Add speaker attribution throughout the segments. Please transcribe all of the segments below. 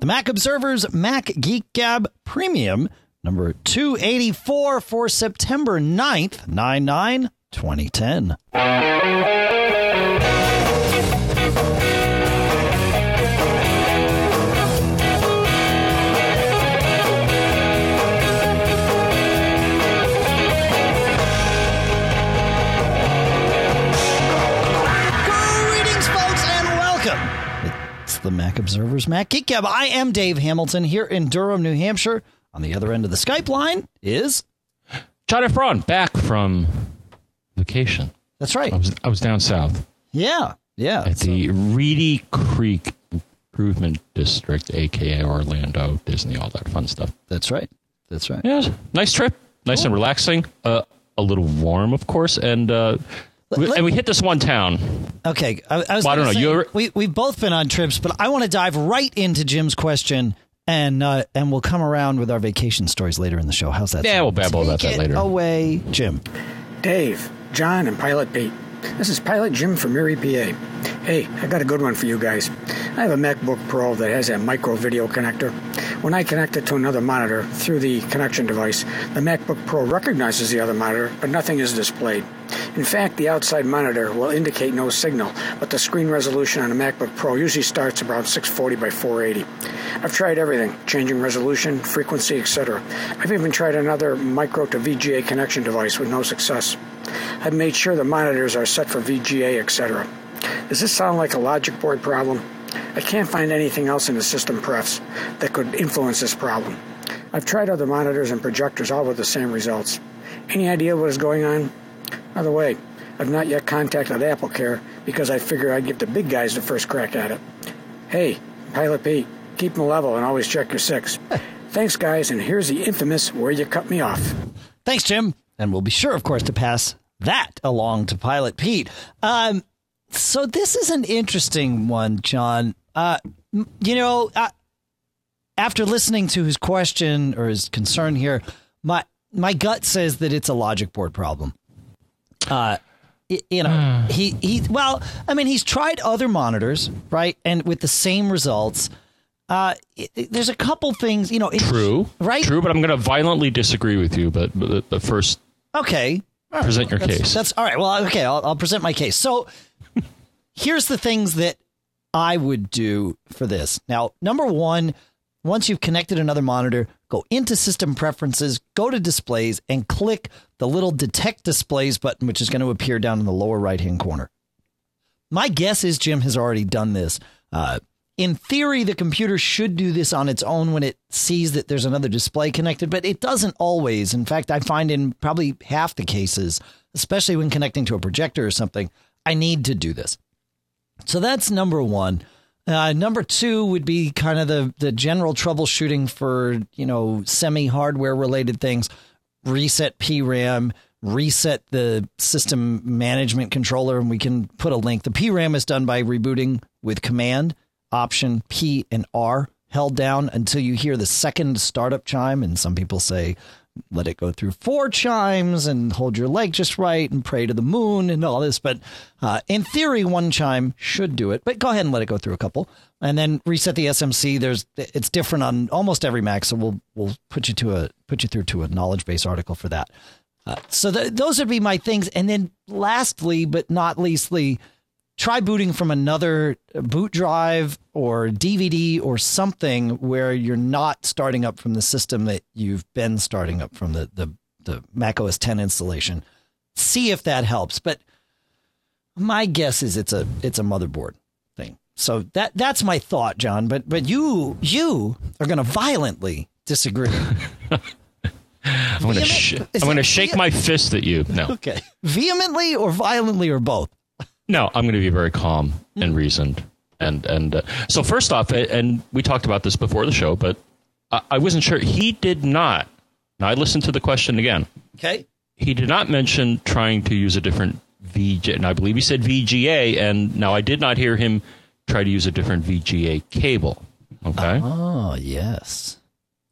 Speaker 1: The Mac Observer's Mac Geek Gab Premium, number 284 for September 9th, 99 2010. The Mac Observer's Mac Geek Gab. I am Dave Hamilton here in Durham, New Hampshire. On the other end of the Skype line is
Speaker 2: John F. Braun back from vacation.
Speaker 1: that's right.
Speaker 2: I was I was down south
Speaker 1: Yeah, yeah.
Speaker 2: at the Reedy Creek Improvement District, aka Orlando, Disney, all that fun stuff.
Speaker 1: That's right. That's right.
Speaker 2: Yeah, nice trip, nice and relaxing. Uh, a little warm, of course, and uh,
Speaker 1: let-
Speaker 2: and we hit this one town.
Speaker 1: Okay, I, I was.
Speaker 2: Well, I don't know.
Speaker 1: say,
Speaker 2: You're-
Speaker 1: we we've both been on trips, but I want to dive right into Jim's question, and uh, and we'll come around with our vacation stories later in the show. How's that?
Speaker 2: Yeah,
Speaker 1: sound?
Speaker 2: we'll babble about that later.
Speaker 1: Away, Jim.
Speaker 3: Dave, John, and Pilot Pete. This is Pilot Jim from Erie, PA. Hey, I got a good one for you guys. I have a MacBook Pro that has a micro video connector. When I connect it to another monitor through the connection device, the MacBook Pro recognizes the other monitor, but nothing is displayed. In fact, the outside monitor will indicate no signal, but the screen resolution on a MacBook Pro usually starts around 640 by 480. I've tried everything, changing resolution, frequency, etc. I've even tried another micro to VGA connection device with no success. I've made sure the monitors are set for VGA, etc. Does this sound like a logic board problem? I can't find anything else in the system prefs that could influence this problem. I've tried other monitors and projectors, all with the same results. Any idea what is going on? By the way, I've not yet contacted AppleCare because I figure I'd give the big guys the first crack at it. Hey, Pilot Pete, keep them level and always check your six. Thanks, guys, and here's the infamous where you cut me off.
Speaker 1: Thanks, Jim. And we'll be sure, of course, to pass that along to Pilot Pete. Um, so this is an interesting one, John. Uh, you know, uh, after listening to his question or his concern here, my my gut says that it's a logic board problem. Uh, you know, he he. Well, I mean, he's tried other monitors, right, and with the same results. Uh, it- it- there's a couple things, you know. it-
Speaker 2: True,
Speaker 1: right?
Speaker 2: True, but I'm going to violently disagree with you. But but, but first,
Speaker 1: Okay.
Speaker 2: present your
Speaker 1: That's,
Speaker 2: case.
Speaker 1: that's all right. Well, okay, I'll, I'll present my case. So here's the things that I would do for this. Now, number one, once you've connected another monitor, go into system preferences, go to displays, and click the little detect displays button, which is going to appear down in the lower right hand corner. My guess is Jim has already done this. Uh, in theory, the computer should do this on its own when it sees that there's another display connected, but it doesn't always. In fact, I find in probably half the cases, especially when connecting to a projector or something, I need to do this. So that's number one. Uh, number two would be kind of the the general troubleshooting for you know semi hardware related things. Reset PRAM, reset the system management controller, and we can put a link. The PRAM is done by rebooting with Command Option P and R held down until you hear the second startup chime. And some people say let it go through four chimes and hold your leg just right and pray to the moon and all this. But uh, in theory, one chime should do it. But go ahead and let it go through a couple, and then reset the SMC. There's it's different on almost every Mac, so we'll we'll put you to a put you through to a knowledge base article for that. Uh, so th- those would be my things, and then lastly, but not leastly, try booting from another boot drive or DVD or something where you're not starting up from the system that you've been starting up from the the, the Mac OS 10 installation. See if that helps. But my guess is it's a it's a motherboard thing. So that that's my thought, John. But but you you are going to violently disagree.
Speaker 2: I'm going to sh- I'm going to shake my fist at you. No,
Speaker 1: okay, vehemently or violently or both.
Speaker 2: No, I'm going to be very calm and reasoned. And and uh, so first off, and we talked about this before the show, but I, I wasn't sure. He did not. Now I listened to the question again.
Speaker 1: Okay.
Speaker 2: He did not mention trying to use a different VGA, and I believe he said VGA. And now I did not hear him try to use a different VGA cable. Okay.
Speaker 1: Oh yes.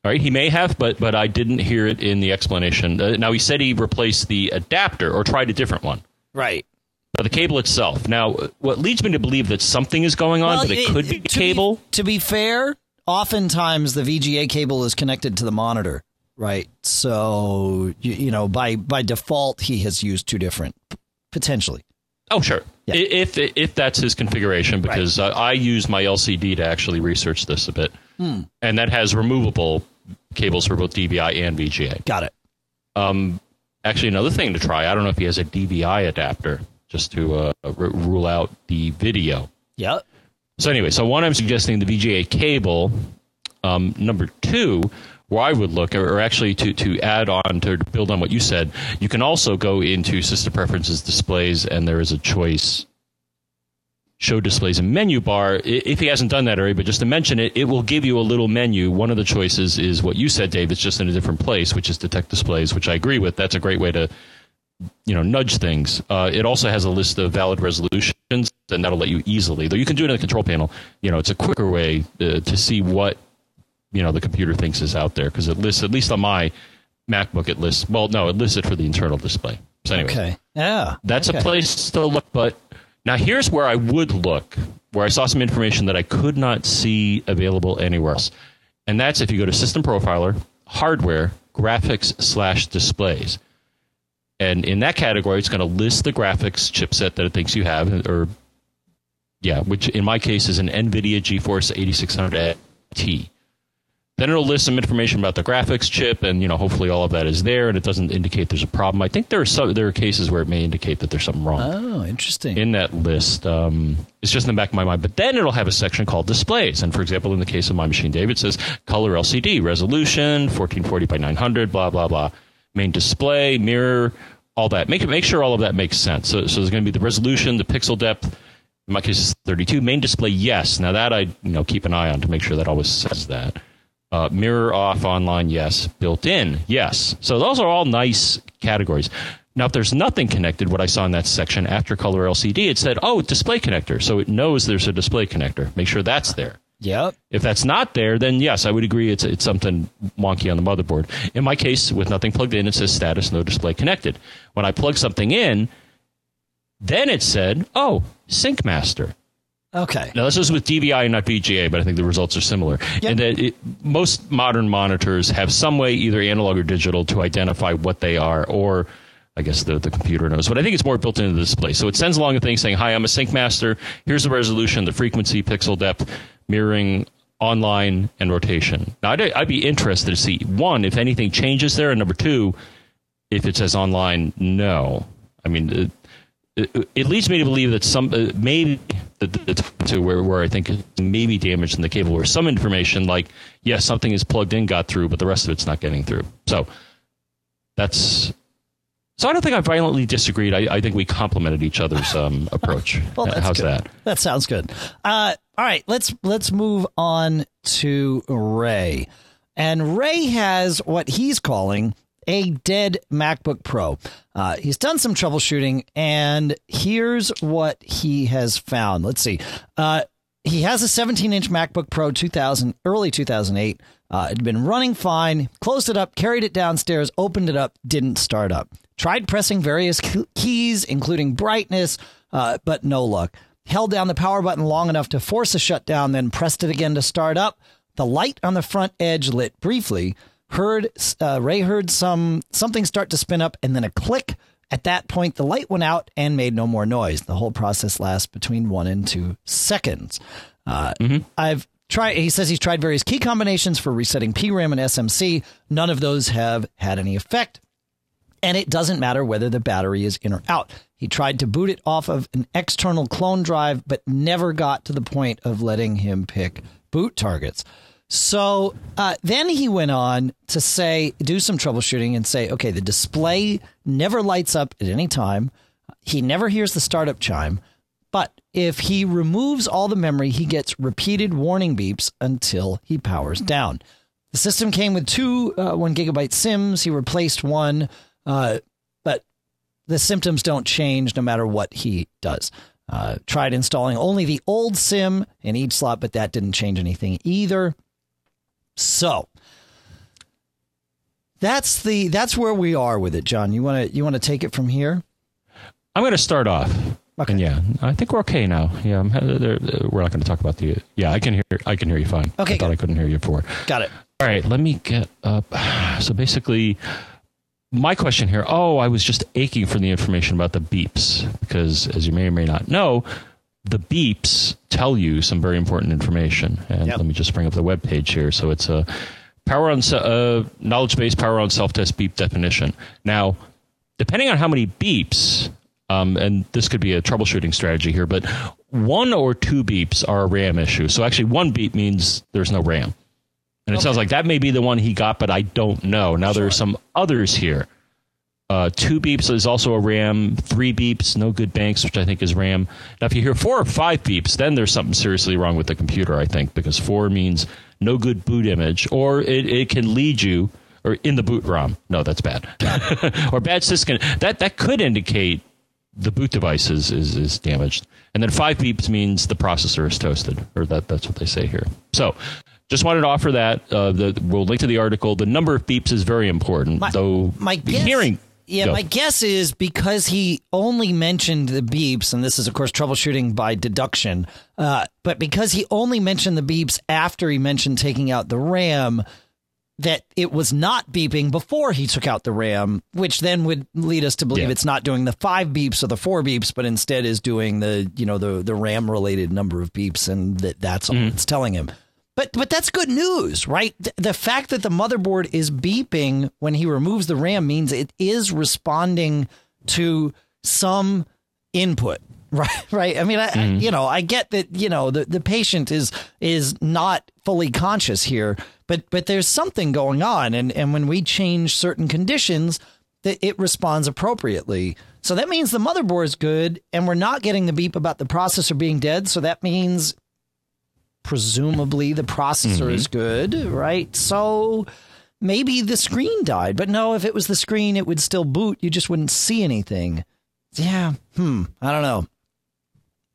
Speaker 2: All right, he may have, but but I didn't hear it in the explanation. Uh, now he said he replaced the adapter or tried a different one,
Speaker 1: Right.
Speaker 2: The cable itself. Now, what leads me to believe that something is going on, but it, could be
Speaker 1: to
Speaker 2: cable.
Speaker 1: to be fair, oftentimes the VGA cable is connected to the monitor, right? So you, you know, by by default, he has used two different potentially.
Speaker 2: Oh, sure.
Speaker 1: Yeah.
Speaker 2: I- If if that's his configuration, because uh, I use my LCD to actually research this a bit,
Speaker 1: Hmm.
Speaker 2: and that has removable cables for both DVI and VGA.
Speaker 1: Got it.
Speaker 2: Um, actually, another thing to try. I don't know if he has a DVI adapter just to uh, r- rule out the video.
Speaker 1: Yep.
Speaker 2: So anyway, so one, I'm suggesting the VGA cable. Um, number two, where I would look, or, actually to, to add on to build on what you said, you can also go into system preferences displays, and there is a choice. Show displays and menu bar. If he hasn't done that already, but just to mention it, it will give you a little menu. One of the choices is what you said, Dave. It's just in a different place, which is detect displays, which I agree with. That's a great way to you know nudge things. Uh, it also has a list of valid resolutions, and that'll let you easily. Though you can do it in the control panel. You know, it's a quicker way uh, to see what you know the computer thinks is out there because it lists at least on my MacBook it lists. Well, no, it lists it for the internal display. So anyway,
Speaker 1: Okay. Yeah.
Speaker 2: that's
Speaker 1: okay.
Speaker 2: a place to look. But now here's where I would look, where I saw some information that I could not see available anywhere else, and that's if you go to System Profiler, Hardware, Graphics slash Displays. And in that category, it's going to list the graphics chipset that it thinks you have, or yeah, which in my case is an NVIDIA GeForce 8600 T. Then it'll list some information about the graphics chip, and you know, hopefully all of that is there, and it doesn't indicate there's a problem. I think there are some there are cases where it may indicate that there's something wrong
Speaker 1: Oh, interesting.
Speaker 2: in that list. Um, it's just in the back of my mind. But then it'll have a section called displays. And for example, in the case of my machine, David says color LCD, resolution, 1440 by 900, blah, blah, blah. Main display, mirror, all that. Make, make sure all of that makes sense. So, so there's going to be the resolution, the pixel depth. In my case, it's 32. Main display, yes. Now that I you know keep an eye on to make sure that always says that. Uh, mirror off online, yes. Built in, yes. So those are all nice categories. Now, if there's nothing connected, what I saw in that section after color LCD, it said, oh, display connector. So it knows there's a display connector. Make sure that's there.
Speaker 1: Yep.
Speaker 2: If that's not there, then yes, I would agree it's, it's something wonky on the motherboard. In my case, with nothing plugged in, it says status, no display connected. When I plug something in, then it said, oh, Sync Master.
Speaker 1: Okay.
Speaker 2: Now, this is with DVI and not VGA, but I think the results are similar.
Speaker 1: Yep.
Speaker 2: And that it, most modern monitors have some way, either analog or digital, to identify what they are, or I guess the, the computer knows. But I think it's more built into the display. So it sends along a thing saying, Hi, I'm a sync master. Here's the resolution, the frequency, pixel depth, mirroring, online, and rotation. Now, I'd, I'd be interested to see, one, if anything changes there, and number two, if it says online, no. I mean, it, it, it leads me to believe that some uh, maybe the, the, to where, where I think it may be damaged in the cable, where some information like yes, something is plugged in got through, but the rest of it's not getting through. So that's so I don't think I violently disagreed. I, I think we complemented each other's um, approach.
Speaker 1: Well,
Speaker 2: How's
Speaker 1: good.
Speaker 2: that?
Speaker 1: That sounds good. Uh, all right, let's let's move on to Ray, and Ray has what he's calling a dead MacBook Pro. Uh, he's done some troubleshooting, and here's what he has found. Let's see. Uh, he has a 17 inch MacBook Pro 2000, early 2008. Uh, it had been running fine, closed it up, carried it downstairs, opened it up, didn't start up. Tried pressing various keys, including brightness, uh, but no luck. Held down the power button long enough to force a shutdown, then pressed it again to start up. The light on the front edge lit briefly. Heard uh, Ray heard some something start to spin up, and then a click. At that point, the light went out and made no more noise. The whole process lasts between one and two seconds. Uh, I've tried. He says he's tried various key combinations for resetting PRAM and SMC. None of those have had any effect and it doesn't matter whether the battery is in or out. He tried to boot it off of an external clone drive, but never got to the point of letting him pick boot targets. So uh, then he went on to say, do some troubleshooting and say, okay, the display never lights up at any time. He never hears the startup chime. But if he removes all the memory, he gets repeated warning beeps until he powers down. The system came with two uh, one gigabyte SIMs. He replaced one, uh, but the symptoms don't change no matter what he does. Uh, tried installing only the old SIM in each slot, but that didn't change anything either. So that's the that's where we are with it, John. You want to you want to take it from here?
Speaker 2: I'm going to start off
Speaker 1: Okay.
Speaker 2: And yeah, I think we're okay now. Yeah, I'm, they're- they're- we're not going to talk about the. Yeah, I can hear. I can hear you fine.
Speaker 1: Okay,
Speaker 2: I thought. I couldn't hear you before.
Speaker 1: Got it.
Speaker 2: All right, let me get up. So basically, my question here. Oh, I was just aching for the information about the beeps because, as you may or may not know, the beeps tell you some very important information. And
Speaker 1: Yep.
Speaker 2: let me just bring up the web page here. So it's a power on uh, knowledge base power on self test beep definition. Now, depending on how many beeps, um, and this could be a troubleshooting strategy here, but one or two beeps are a RAM issue. So actually, one beep means there's no RAM. And it sounds like that may be the one he got, but I don't know. Now there are some others here. Uh, two beeps is also a RAM. Three beeps, no good banks, which I think is RAM. Now, if you hear four or five beeps, then there's something seriously wrong with the computer, I think, because four means no good boot image, or it, it can lead you, or in the boot ROM. No, that's bad. or bad syscon. That that could indicate the boot device is, is, is damaged. And then five beeps means the processor is toasted, or that, that's what they say here. So just wanted to offer that. Uh, the, we'll link to the article. The number of beeps is very important,
Speaker 1: My-
Speaker 2: though
Speaker 1: my guess,
Speaker 2: hearing.
Speaker 1: Yeah,
Speaker 2: Go.
Speaker 1: my guess is because he only mentioned the beeps, and this is of course troubleshooting by deduction. Uh, but because he only mentioned the beeps after he mentioned taking out the RAM, that it was not beeping before he took out the RAM, which then would lead us to believe
Speaker 2: Yeah.
Speaker 1: it's not doing the five beeps or the four beeps, but instead is doing the you know the the RAM related number of beeps, and that that's all it's telling him. But but that's good news, right? The fact that the motherboard is beeping when he removes the RAM means it is responding to some input. Right, right. I mean, I, I, mm-hmm. you know, I get that. You know, the, the patient is is not fully conscious here, but but there's something going on, and and when we change certain conditions, that it responds appropriately. So that means the motherboard is good, and we're not getting the beep about the processor being dead. So that means presumably the processor is good, right? So maybe the screen died. But no, if it was the screen, it would still boot. You just wouldn't see anything. Yeah. Hmm. I don't know.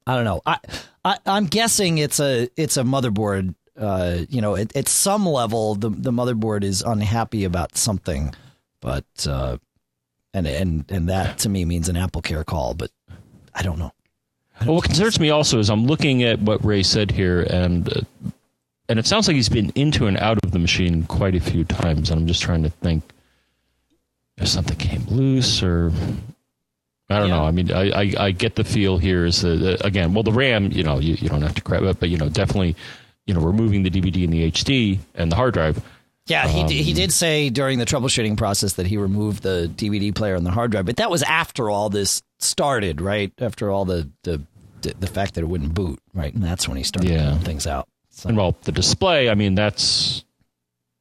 Speaker 1: I don't know. I, I I'm guessing it's a it's a motherboard. Uh, you know, at, at some level, the the motherboard is unhappy about something, but uh, and and and that to me means an Apple Care call. But I don't know.
Speaker 2: Well, what concerns me also is I'm looking at what Ray said here, and uh, and it sounds like he's been into and out of the machine quite a few times. And I'm just trying to think if something came loose or I don't
Speaker 1: Yeah.
Speaker 2: know. I mean, I, I, I get the feel here is that uh, again, well, the RAM, you know, you, you don't have to grab it, but you know, definitely, you know, removing the DVD and the HD and the hard drive.
Speaker 1: Yeah, he d-
Speaker 2: Um,
Speaker 1: he did say during the troubleshooting process that he removed the DVD player and the hard drive, but that was after all this started, right? After all the the the, the fact that it wouldn't boot, right? And that's when he started
Speaker 2: Yeah.
Speaker 1: things out. So-
Speaker 2: And well, the display, I mean, that's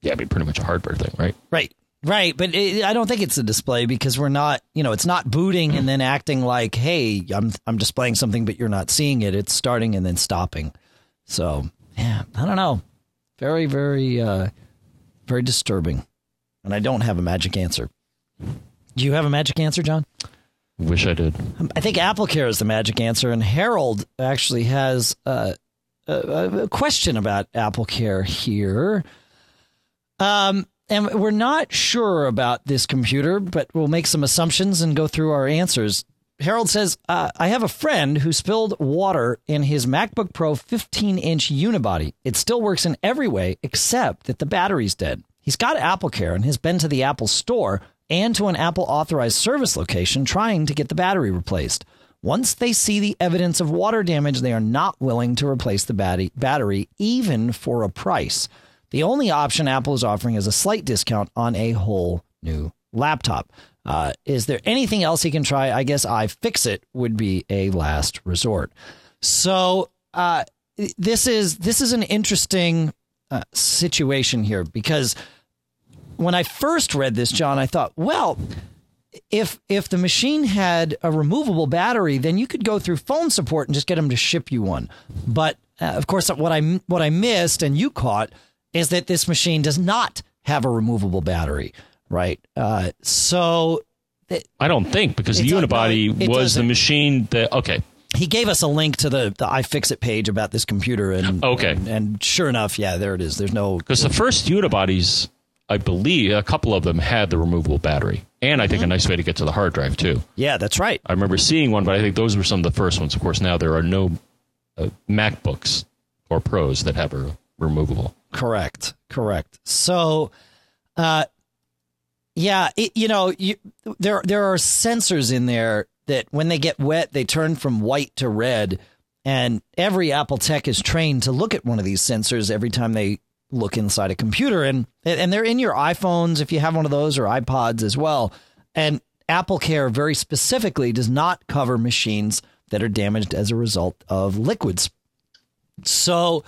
Speaker 2: yeah, I mean, pretty much a hardware thing, right?
Speaker 1: Right. Right, but it, I don't think it's a display because we're not, you know, it's not booting and then acting like, "Hey, I'm I'm displaying something but you're not seeing it." It's starting and then stopping. So, yeah, I don't know. Very very uh very disturbing. And I don't have a magic answer. Do you have a magic answer, John?
Speaker 2: Wish I did.
Speaker 1: I think Apple Care is the magic answer, and Harold actually has uh, a, a question about Apple Care here. Um, and we're not sure about this computer, but we'll make some assumptions and go through our answers. Harold says, uh, I have a friend who spilled water in his MacBook Pro 15 inch unibody. It still works in every way except that the battery's dead. He's got Apple Care and has been to the Apple store and to an Apple authorized service location trying to get the battery replaced. Once they see the evidence of water damage, they are not willing to replace the battery even for a price. The only option Apple is offering is a slight discount on a whole new laptop. Uh, is there anything else he can try? I guess iFixit would be a last resort. So uh, this is this is an interesting uh, situation here because when I first read this, John, I thought, well, if if the machine had a removable battery, then you could go through phone support and just get them to ship you one. But uh, of course, what I what I missed and you caught is that this machine does not have a removable battery, right? Uh, so
Speaker 2: I don't think because the unibody
Speaker 1: no,
Speaker 2: was the machine that okay.
Speaker 1: he gave us a link to the the iFixit page about this computer, and
Speaker 2: Okay.
Speaker 1: and, and sure enough, yeah, there it is. There's no
Speaker 2: Because the first unibodies, I believe a couple of them had the removable battery, and I think
Speaker 1: Mm-hmm.
Speaker 2: a nice way to get to the hard drive too.
Speaker 1: Yeah, that's right.
Speaker 2: I remember seeing one, but I think those were some of the first ones. Of course, now there are no uh, MacBooks or Pros that have a removable.
Speaker 1: Correct. Correct. So, uh, yeah, it, you know, you, there there are sensors in there that when they get wet, they turn from white to red, and every Apple tech is trained to look at one of these sensors every time they look inside a computer, and and they're in your iPhones if you have one of those or iPods as well. And Apple Care very specifically does not cover machines that are damaged as a result of liquids. So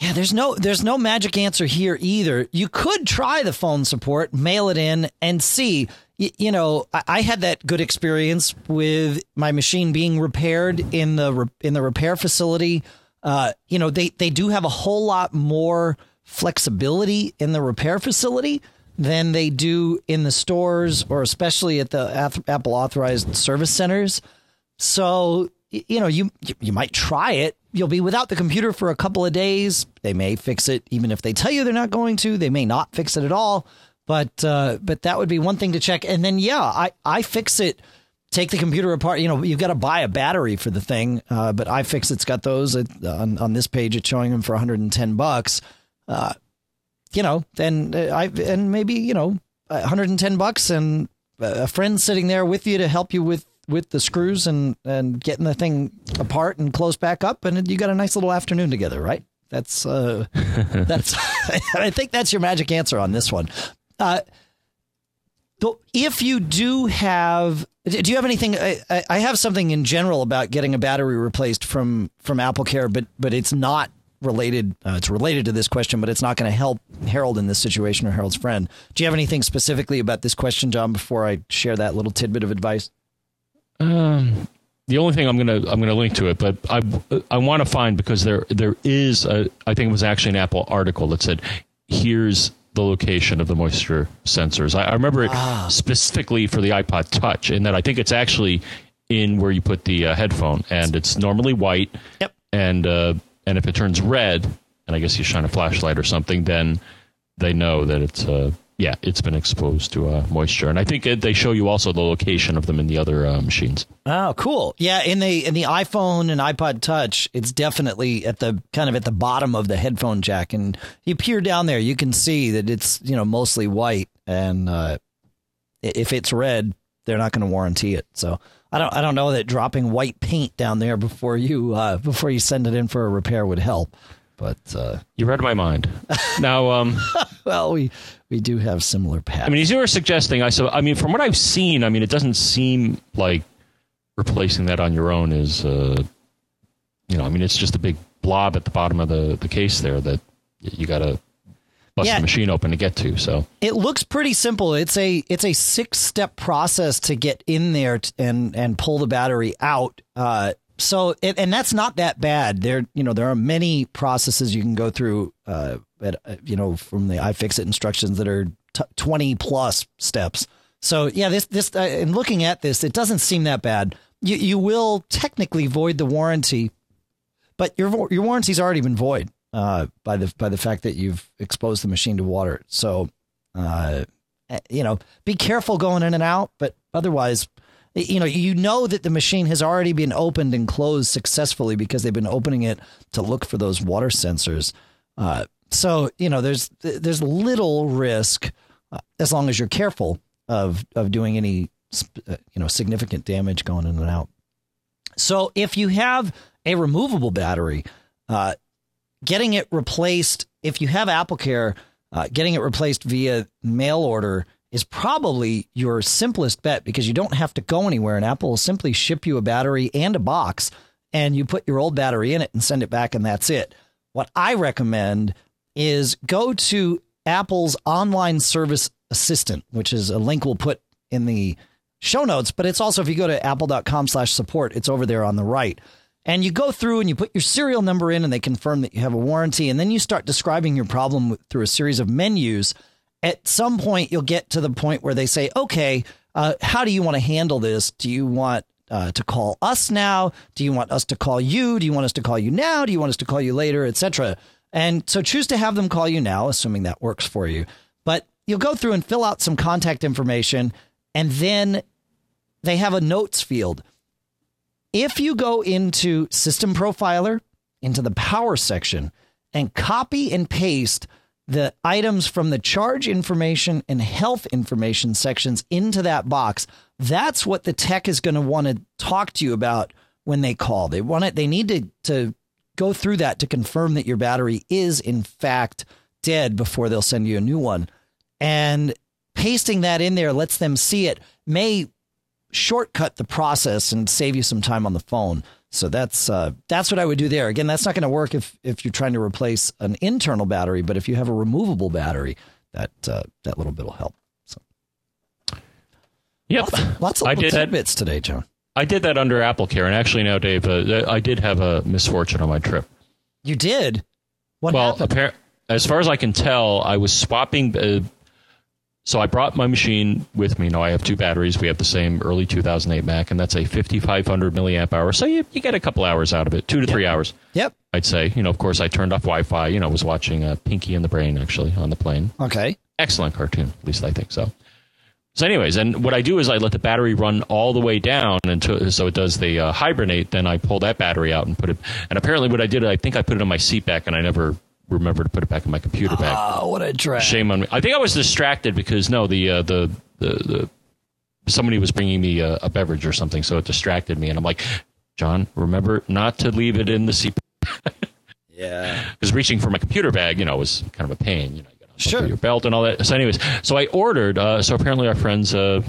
Speaker 1: yeah, there's no there's no magic answer here either. You could try the phone support, mail it in, and see. Y- you know, I, I had that good experience with my machine being repaired in the re- in the repair facility. Uh, you know, they they do have a whole lot more flexibility in the repair facility than they do in the stores or especially at the Ath- Apple authorized service centers. So you know, you you might try it. You'll be without the computer for a couple of days. They may fix it, even if they tell you they're not going to. They may not fix it at all. But uh, but that would be one thing to check. And then yeah, I iFixit. Take the computer apart. You know, you've got to buy a battery for the thing. Uh, but iFixit's got those It- on on this page. It's showing them for 110 bucks. Uh, you know, then uh, I and maybe you know 110 bucks and a friend sitting there with you to help you with with the screws and and getting the thing apart and closed back up, and you got a nice little afternoon together, right? That's uh, that's I think that's your magic answer on this one. Uh, if you do have, do you have anything? I, I- I have something in general about getting a battery replaced from from Apple Care, but but it's not related. Uh, it's related to this question, but it's not going to help Harold in this situation or Harold's friend. Do you have anything specifically about this question, John? Before I share that little tidbit of advice.
Speaker 2: Um, the only thing I'm gonna I'm gonna link to it, but I I want to find because there there is a I think it was actually an Apple article that said here's the location of the moisture sensors. I, I remember it specifically for the iPod Touch, in that I think it's actually in where you put the uh, headphone, and it's normally white.
Speaker 1: Yep.
Speaker 2: And uh, and if it turns red, and I guess you shine a flashlight or something, then they know that it's uh yeah it's been exposed to uh, moisture. And I think they show you also the location of them in the other uh, machines.
Speaker 1: Oh, cool. Yeah, in the in the iPhone and iPod Touch, it's definitely at the kind of at the bottom of the headphone jack, and you peer down there, you can see that it's you know mostly white, and uh, if it's red, they're not going to warranty it. So I don't I don't know that dropping white paint down there before you uh, before you send it in for a repair would help. But uh,
Speaker 2: You read my mind. now, um,
Speaker 1: well, we we do have similar patterns.
Speaker 2: I mean, as you were suggesting, I so I mean, from what I've seen, I mean, it doesn't seem like replacing that on your own is, uh, you know, I mean, it's just a big blob at the bottom of the the case there that you got to bust
Speaker 1: Yeah.
Speaker 2: the machine open to get to. So
Speaker 1: It looks pretty simple. It's a it's a six step process to get in there t- and and pull the battery out. Uh, so it, and that's not that bad. There you know there are many processes you can go through. Uh, at, uh, you know from the iFixit instructions that are t- twenty plus steps. So yeah, this this uh, in looking at this, it doesn't seem that bad. You you will technically void the warranty, but your your warranty's already been void uh, by the by the fact that you've exposed the machine to water. So uh, you know, be careful going in and out, but otherwise, you know, you know that the machine has already been opened and closed successfully because they've been opening it to look for those water sensors. Uh, so you know, there's there's little risk uh, as long as you're careful of of doing any uh, you know significant damage going in and out. So if you have a removable battery, uh, getting it replaced, if you have Apple Care, uh, getting it replaced via mail order is probably your simplest bet because you don't have to go anywhere and Apple will simply ship you a battery and a box and you put your old battery in it and send it back and that's it. What I recommend is go to Apple's online service assistant, which is a link we'll put in the show notes, but it's also if you go to apple.com slash support, it's over there on the right. And you go through and you put your serial number in and they confirm that you have a warranty. And then you start describing your problem through a series of menus. At some point, you'll get to the point where they say, okay, uh, how do you want to handle this? Do you want uh, to call us now? Do you want us to call you? Do you want us to call you now? Do you want us to call you later, etc.? And so choose to have them call you now, assuming that works for you. But you'll go through and fill out some contact information, and then they have a notes field. If you go into System Profiler, into the power section, and copy and paste the items from the charge information and health information sections into that box, that's what the tech is going to want to talk to you about when they call. They want it, they need to, to go through that to confirm that your battery is in fact dead before they'll send you a new one. And pasting that in there lets them see it may shortcut the process and save you some time on the phone. So that's uh, that's what I would do there. Again, that's not going to work if if you're trying to replace an internal battery, but if you have a removable battery, that uh, that little bit will help. So.
Speaker 2: Yep,
Speaker 1: lots, lots of
Speaker 2: I
Speaker 1: little
Speaker 2: did that.
Speaker 1: tidbits today, John.
Speaker 2: I did that under Apple Care, and actually now, Dave, uh, I did have a misfortune on my trip.
Speaker 1: You did. What
Speaker 2: well, appar- as far as I can tell, I was swapping. Uh, so I brought my machine with me. Now I have two batteries. We have the same early 2008 Mac, and that's a 5500 milliamp hour. So you, you get a couple hours out of it, two to three hours.
Speaker 1: Yep.
Speaker 2: I'd say. You know, of course, I turned off Wi-Fi. You know, I was watching uh, Pinky and the Brain actually on the plane.
Speaker 1: Okay.
Speaker 2: Excellent cartoon, at least I think so. So, anyways, and what I do is I let the battery run all the way down until so it does the uh, hibernate. Then I pull that battery out and put it. And apparently, what I did, I think I put it on my seat back, and I never remember to put it back in my computer bag.
Speaker 1: Oh, what a drag.
Speaker 2: Shame on me. I think I was distracted because no, the uh, the, the the somebody was bringing me a, a beverage or something, so it distracted me, and I'm like, John, remember not to leave it in the seat
Speaker 1: Yeah.
Speaker 2: because reaching for my computer bag, you know, was kind of a pain. You know, you got to
Speaker 1: Sure.
Speaker 2: your belt and all that. So, anyways, so I ordered. Uh, so apparently, our friends uh,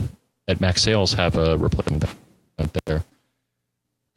Speaker 2: at Mac Sales have a replacement there.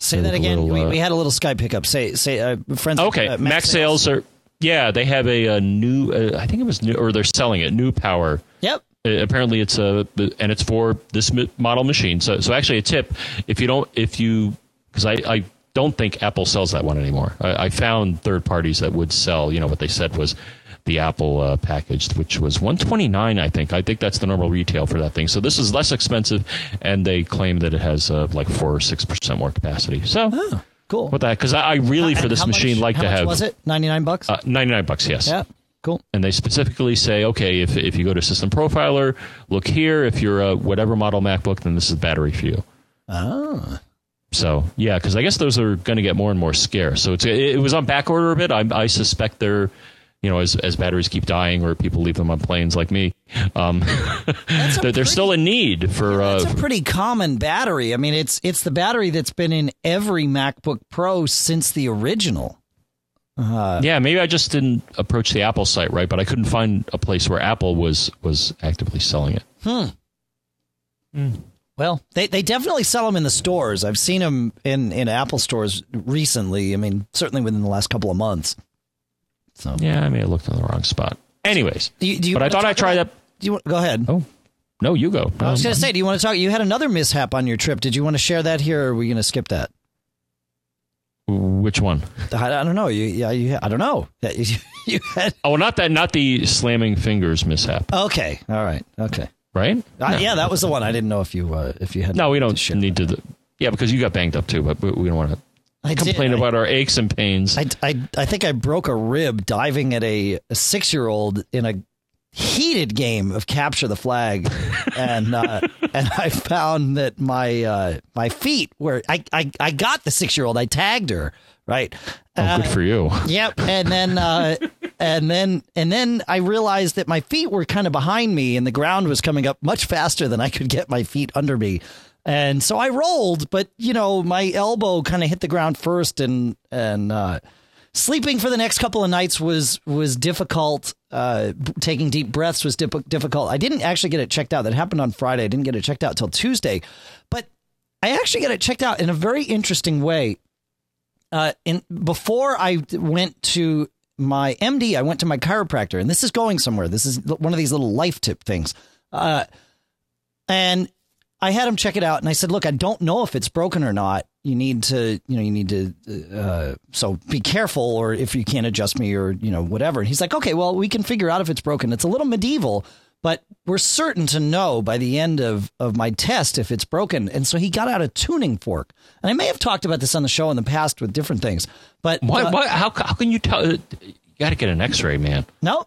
Speaker 1: Say that again.
Speaker 2: little,
Speaker 1: we,
Speaker 2: uh,
Speaker 1: we had a little Skype pickup. Say say uh, friends.
Speaker 2: Okay,
Speaker 1: uh,
Speaker 2: Max, Sales are. Yeah, they have a, a new. Uh, I think it was new, or they're selling it. NuPower.
Speaker 1: Yep.
Speaker 2: Uh, apparently it's a and it's for this model machine so so actually a tip if you don't if you because I, I don't think apple sells that one anymore I, I found third parties that would sell you know what they said was the apple uh, package which was 129 i think i think that's the normal retail for that thing so this is less expensive and they claim that it has uh, like 4 or 6% more capacity so
Speaker 1: Oh, cool.
Speaker 2: what that, because I, I really for this
Speaker 1: how much-
Speaker 2: machine like
Speaker 1: how
Speaker 2: to
Speaker 1: much
Speaker 2: have
Speaker 1: Was it ninety nine bucks?
Speaker 2: uh, 99 bucks yes
Speaker 1: yeah. Cool.
Speaker 2: and they specifically say, okay, if, if you go to System Profiler, look here. If you're a whatever model MacBook, then this is battery for you.
Speaker 1: Oh.
Speaker 2: So yeah, because I guess those are going to get more and more scarce. So it's it was on back order a bit. I, I suspect they're, you know, as as batteries keep dying or people leave them on planes like me, um,
Speaker 1: That's a
Speaker 2: they're, they're still
Speaker 1: pretty-
Speaker 2: in need for.
Speaker 1: That's
Speaker 2: Uh,
Speaker 1: a pretty common battery. I mean, it's it's the battery that's been in every MacBook Pro since the original.
Speaker 2: yeah, maybe I just didn't approach the Apple site right, but I couldn't find a place where Apple was was actively selling it. Hmm.
Speaker 1: Well, they they definitely sell them in the stores. I've seen them in in Apple stores recently. I mean, certainly within the last couple of months. So,
Speaker 2: Yeah, I may have looked in the wrong spot. Anyways,
Speaker 1: do you, do you
Speaker 2: but I thought I'd try
Speaker 1: about-
Speaker 2: that.
Speaker 1: Do you want, go ahead?
Speaker 2: Oh, no, you go.
Speaker 1: I was
Speaker 2: Um,
Speaker 1: going to say, do you want to talk? You had another mishap on your trip. Did you want to share that here, or are we going to skip that?
Speaker 2: which one?
Speaker 1: I, I don't know. You, yeah, you, I don't know. You, you had
Speaker 2: Oh, not that, not the slamming fingers mishap,
Speaker 1: okay. All right. Okay.
Speaker 2: right?
Speaker 1: Uh,
Speaker 2: No.
Speaker 1: yeah, that was the one. I didn't know if you uh, if you had.
Speaker 2: No, we don't
Speaker 1: share
Speaker 2: need
Speaker 1: that.
Speaker 2: to. Yeah, because you got banged up too, but we we don't want to
Speaker 1: I did.
Speaker 2: complain
Speaker 1: I-
Speaker 2: about our aches and pains.
Speaker 1: I, I, I think I broke a rib diving at a, a six year old in a heated game of capture the flag, and uh, and I found that my uh, my feet were I, I, I got the six year old. I tagged her right.
Speaker 2: oh, good for you.
Speaker 1: Yep, and then uh, and then and then I realized that my feet were kind of behind me, and the ground was coming up much faster than I could get my feet under me. And so I rolled, but you know my elbow kind of hit the ground first, and and uh, sleeping for the next couple of nights was was difficult. Uh, taking deep breaths was dip- difficult. I didn't actually get it checked out. That happened on Friday. I didn't get it checked out till Tuesday, but I actually got it checked out in a very interesting way uh, in before I went to my MD, I went to my chiropractor, and this is going somewhere. This is one of these little life tip things. Uh, and I had him check it out, and I said, "Look, I don't know if it's broken or not. You need to, you know, you need to, uh, so be careful, or if you can't adjust me, or you know, whatever." And he's like, "Okay, well, we can figure out if it's broken. It's a little medieval." But we're certain to know by the end of, of my test if it's broken. And so he got out a tuning fork. And I may have talked about this on the show in the past with different things. But
Speaker 2: Why?
Speaker 1: uh,
Speaker 2: why how, how can you tell? You got to get an X-ray, man.
Speaker 1: no,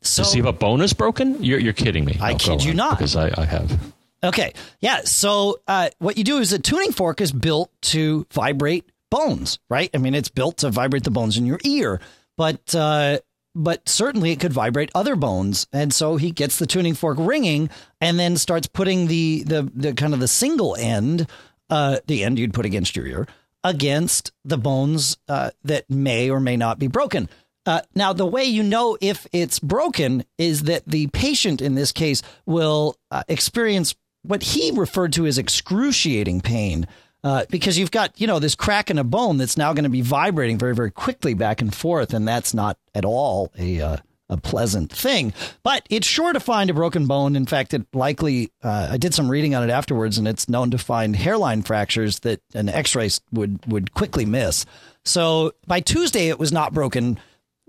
Speaker 1: so
Speaker 2: to see if a bone is broken? You're, you're kidding me.
Speaker 1: I
Speaker 2: No,
Speaker 1: kid you
Speaker 2: on,
Speaker 1: not.
Speaker 2: Because I, I have.
Speaker 1: Okay. Yeah. So uh, what you do is a tuning fork is built to vibrate bones, right? I mean, it's built to vibrate the bones in your ear, but uh, but certainly it could vibrate other bones. And so he gets the tuning fork ringing, and then starts putting the the, the kind of the single end, uh, the end you'd put against your ear, against the bones uh, that may or may not be broken. Uh, now, the way you know if it's broken is that the patient in this case will uh, experience what he referred to as excruciating pain. Uh, because you've got, you know, this crack in a bone that's now going to be vibrating very, very quickly back and forth, and that's not at all a uh, a pleasant thing. But it's sure to find a broken bone. In fact, it likely uh, I did some reading on it afterwards, and it's known to find hairline fractures that an X-ray would would quickly miss. So by Tuesday, it was not broken.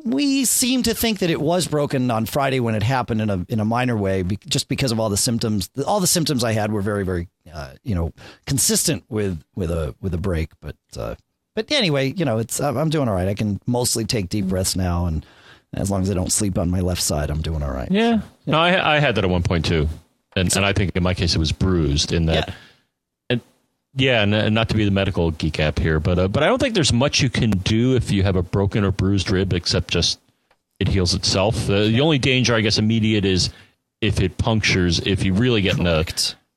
Speaker 1: We seem to think that it was broken on Friday when it happened in a in a minor way, be, just because of all the symptoms. All the symptoms I had were very, very, uh, you know, consistent with with a with a break. But uh, but anyway, you know, it's I'm doing all right. I can mostly take deep breaths now, and as long as I don't sleep on my left side, I'm doing all right.
Speaker 2: Yeah. No, I, I had that at one point too. And, and I think in my case it was bruised in that.
Speaker 1: Yeah.
Speaker 2: Yeah, and, and not to be the medical geek app here, but uh, but I don't think there's much you can do if you have a broken or bruised rib except just it heals itself. Uh, the only danger, I guess, immediate is if it punctures. If you really get in a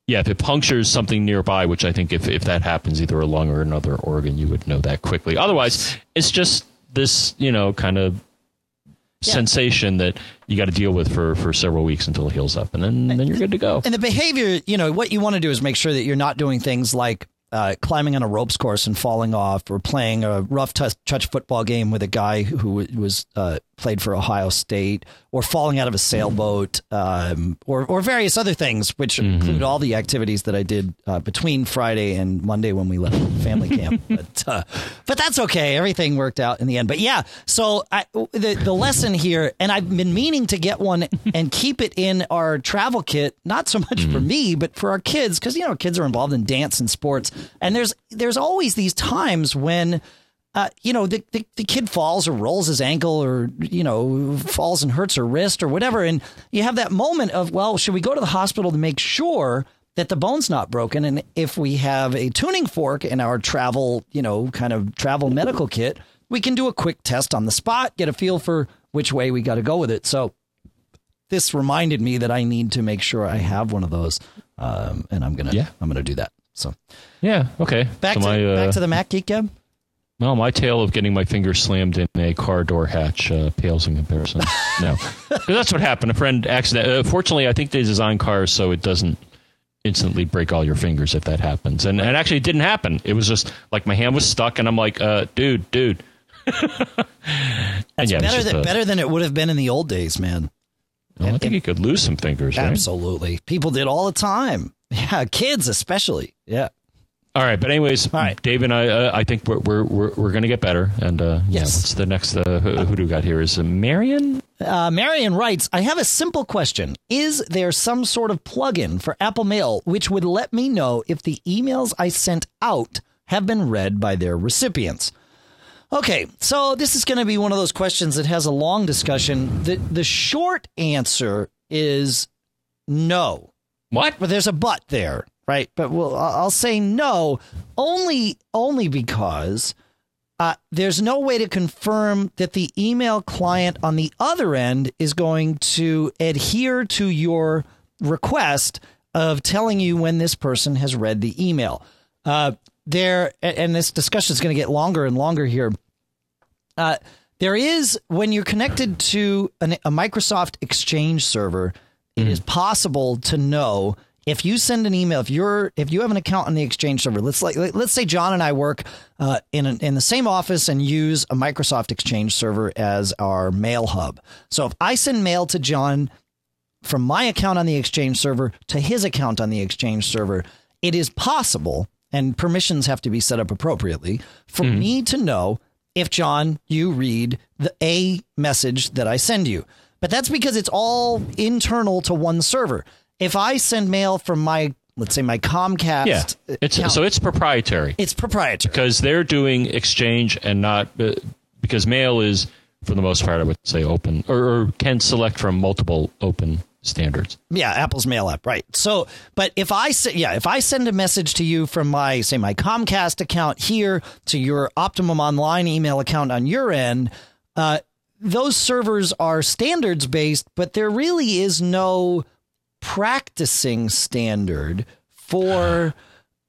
Speaker 2: yeah, if it punctures something nearby, which I think if if that happens, either a lung or another organ, you would know that quickly. Otherwise, it's just this you know kind of
Speaker 1: Yeah.
Speaker 2: sensation that you got to deal with for for several weeks until it heals up, and then then you're good to go.
Speaker 1: And the behavior, you know, what you want to do is make sure that you're not doing things like uh, climbing on a ropes course and falling off, or playing a rough touch, touch football game with a guy who was uh, played for Ohio State, or falling out of a sailboat, um, or or various other things, which include all the activities that I did uh, between Friday and Monday when we left family camp. But uh, but that's okay. Everything worked out in the end. But yeah, so I, the the lesson here, and I've been meaning to get one and keep it in our travel kit, not so much for me, but for our kids, because you know kids are involved in dance and sports, and there's there's always these times when. Uh, you know, the, the, the kid falls or rolls his ankle or, you know, falls and hurts her wrist or whatever. And you have that moment of, well, should we go to the hospital to make sure that the bone's not broken? And if we have a tuning fork in our travel, you know, kind of travel medical kit, we can do a quick test on the spot, get a feel for which way we got to go with it. So this reminded me that I need to make sure I have one of those. Um, and I'm going to,
Speaker 2: Yeah.
Speaker 1: I'm going to do that. So
Speaker 2: Yeah. Okay.
Speaker 1: back
Speaker 2: so
Speaker 1: to,
Speaker 2: my, uh,
Speaker 1: back to the Mac Geek Gab.
Speaker 2: Well, my tale of getting my finger slammed in a car door hatch uh, pales in comparison. no, 'Cause that's what happened. A friend accident. Uh, fortunately, I think they design cars so it doesn't instantly break all your fingers if that happens. And and actually, it didn't happen. It was just like my hand was stuck, and I'm like, uh, dude, dude.
Speaker 1: That's
Speaker 2: yeah,
Speaker 1: better than,
Speaker 2: a-
Speaker 1: better than it would have been in the old days, man.
Speaker 2: Well, I think you could lose some fingers, right?
Speaker 1: Absolutely. People did all the time. Yeah, kids especially. Yeah.
Speaker 2: All right, but anyways,
Speaker 1: All right.
Speaker 2: Dave and I, uh, I think we're we're we're, we're going to get better. And uh, yeah,
Speaker 1: Yes.
Speaker 2: what's the next? Uh, who, who do we got here? Is uh, Marion?
Speaker 1: Uh, Marion writes, I have a simple question. Is there some sort of plugin for Apple Mail which would let me know if the emails I sent out have been read by their recipients? Okay, so this is going to be one of those questions that has a long discussion. The, the short answer is no.
Speaker 2: What?
Speaker 1: but there's a but there, right? But we'll, I'll say no, only only because uh, there's no way to confirm that the email client on the other end is going to adhere to your request of telling you when this person has read the email. Uh, there, and this discussion is going to get longer and longer here. Uh, there is when you're connected to an, a Microsoft Exchange server, it is possible to know if you send an email. If you're if you have an account on the Exchange server, let's like let's say John and I work uh, in an, in the same office and use a Microsoft Exchange server as our mail hub. So if I send mail to John from my account on the Exchange server to his account on the Exchange server, it is possible, and permissions have to be set up appropriately, for me to know if John, you read the a message that I send you. But that's because it's all internal to one server. If I send mail from my, let's say my Comcast,
Speaker 2: Yeah, it's
Speaker 1: account,
Speaker 2: so it's proprietary
Speaker 1: it's proprietary.
Speaker 2: because they're doing exchange and not uh, because mail is for the most part, I would say open or, or can select from multiple open standards.
Speaker 1: Yeah, Apple's mail app, right? So, but if I say, yeah, if I send a message to you from my say my Comcast account here to your Optimum Online email account on your end, uh, those servers are standards based, but there really is no practicing standard for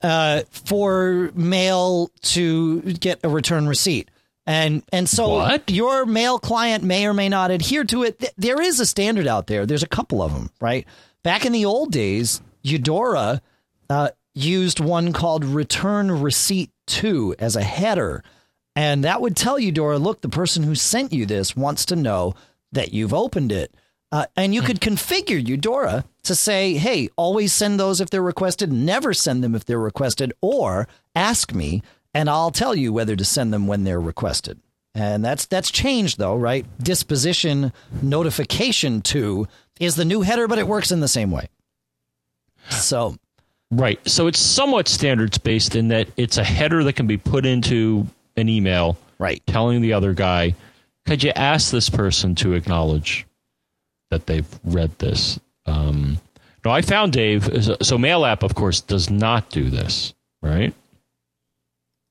Speaker 1: uh, for mail to get a return receipt. And and so
Speaker 2: What?
Speaker 1: your mail client may or may not adhere to it. There is a standard out there. There's a couple of them, right? Back in the old days, Eudora uh, used one called Return Receipt To as a header. And that would tell Eudora, look, the person who sent you this wants to know that you've opened it. Uh, and you could configure Eudora to say, hey, always send those if they're requested, never send them if they're requested, or ask me and I'll tell you whether to send them when they're requested. And that's that's changed though, right? Disposition notification to is the new header, but it works in the same way. So
Speaker 2: Right. So it's somewhat standards based in that it's a header that can be put into an email
Speaker 1: right.
Speaker 2: telling the other guy, could you ask this person to acknowledge that they've read this? Um, no, I found Dave. So Mail App, of course, does not do this, right?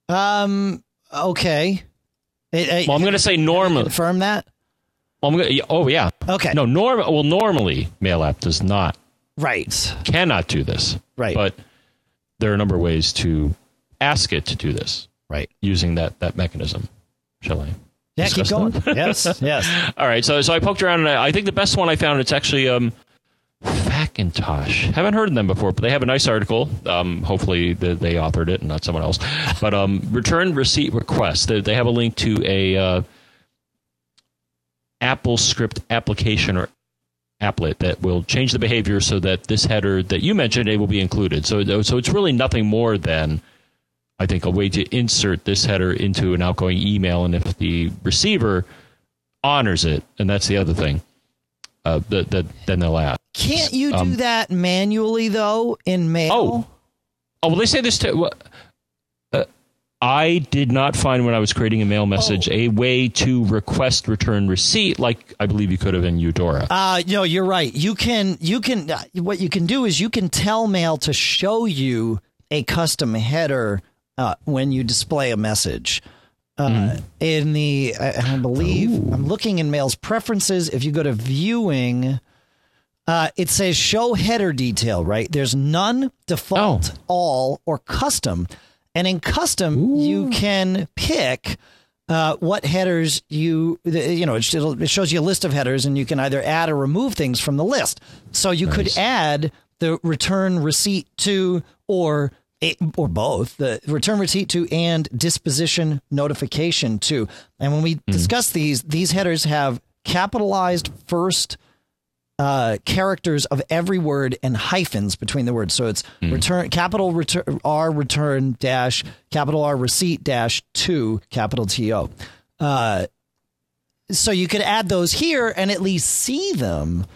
Speaker 1: Um okay. It- it-
Speaker 2: Well, I'm going to say normally.
Speaker 1: confirm that?
Speaker 2: Well, I'm gonna, oh, yeah.
Speaker 1: Okay.
Speaker 2: No, norm. Well, normally Mail App does not,
Speaker 1: Right.
Speaker 2: cannot do this.
Speaker 1: Right.
Speaker 2: But there are a number of ways to ask it to do this
Speaker 1: Right. using
Speaker 2: using that that mechanism. Shall I?
Speaker 1: Yeah, keep going.
Speaker 2: that?
Speaker 1: yes, yes.
Speaker 2: All right, so so I poked around and I, I think the best one I found it's actually um, Macintosh. Haven't heard of them before, but they have a nice article. Um, hopefully they, they authored it and not someone else. But um, return receipt request. They, they have a link to a uh, Apple script application or applet that will change the behavior so that this header that you mentioned it will be included. So so it's really nothing more than I think a way to insert this header into an outgoing email, and if the receiver honors it, and that's the other thing, uh, that, that then they'll ask.
Speaker 1: Can't you do
Speaker 2: Um,
Speaker 1: that manually though in mail?
Speaker 2: Oh. Oh, well, they say this too. Uh, I did not find when I was creating a mail message a way to request return receipt like I believe you could have in Eudora.
Speaker 1: Uh, no, you're right. You can, you can, uh, what you can do is you can tell Mail to show you a custom header uh, when you display a message. Uh, In the, I, I believe, I'm looking in Mail's preferences. If you go to viewing, uh, it says show header detail, right? There's none, default, all, or custom. And in custom, you can pick uh, what headers you you know it, shows you a list of headers and you can either add or remove things from the list so you could add the return receipt to or or both the return receipt to and disposition notification to and when we discuss these these headers have capitalized first uh, characters of every word and hyphens between the words. So it's return capital return R return dash capital R receipt dash two capital T O. Uh, so you could add those here and at least see them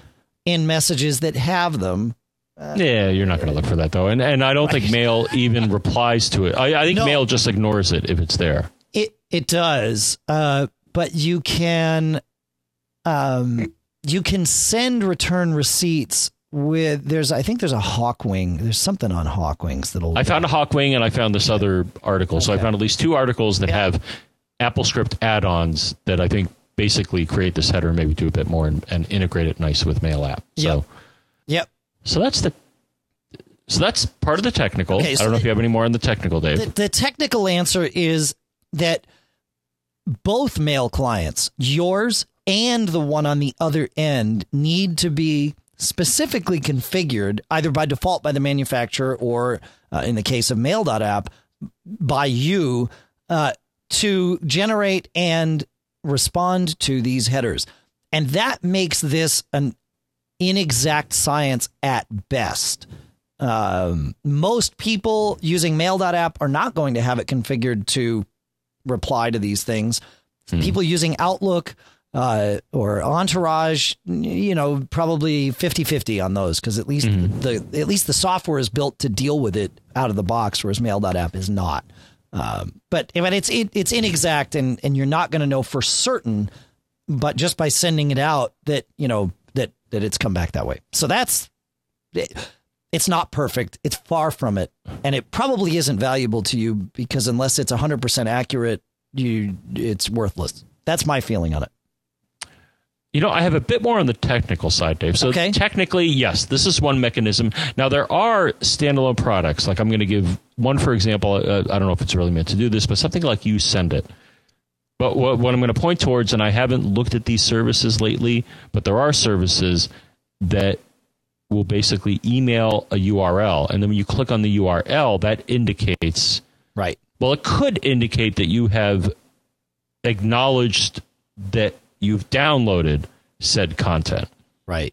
Speaker 1: in messages that have them.
Speaker 2: Yeah, you're not going to look for that though, and and I don't think Mail even replies to it. I, I think
Speaker 1: No.
Speaker 2: Mail just ignores it if it's there.
Speaker 1: It it does, uh, but you can, um, you can send return receipts with. There's I think there's a Hawkwing. There's something on Hawkwings that'll.
Speaker 2: I found a Hawkwing and I found this other article. So I found at least two articles that have AppleScript add-ons that I think basically create this header maybe do a bit more and, and integrate it nice with Mail app. So
Speaker 1: Yep. Yep.
Speaker 2: So that's the so that's part of the technical.
Speaker 1: Okay,
Speaker 2: I don't know
Speaker 1: the-
Speaker 2: if you have any more on the technical, Dave.
Speaker 1: The, the technical answer is that both mail clients, yours and the one on the other end, need to be specifically configured either by default by the manufacturer or, uh, in the case of Mail.app, by you uh, to generate and respond to these headers. And that makes this an inexact science at best. Um, most people using mail.app are not going to have it configured to reply to these things. People using Outlook uh, or Entourage, you know, probably 50-50 on those because at least the at least the software is built to deal with it out of the box, whereas mail.app is not. Um, but but it's it, it's inexact and and you're not going to know for certain but just by sending it out, that you know that that it's come back that way. So that's it, it's not perfect. It's far from it, and it probably isn't valuable to you because unless it's 100% accurate, you it's worthless. That's my feeling on it.
Speaker 2: You know, I have a bit more on the technical side, Dave. So
Speaker 1: Okay.
Speaker 2: technically, yes, this is one mechanism. Now there are standalone products. Like I'm going to give one for example. Uh, I don't know if it's really meant to do this, but something like you send it. But what, what I'm going to point towards, and I haven't looked at these services lately, but there are services that will basically email a URL, and then when you click on the URL, that indicates
Speaker 1: Right.
Speaker 2: well, it could indicate that you have acknowledged that you've downloaded said content.
Speaker 1: Right.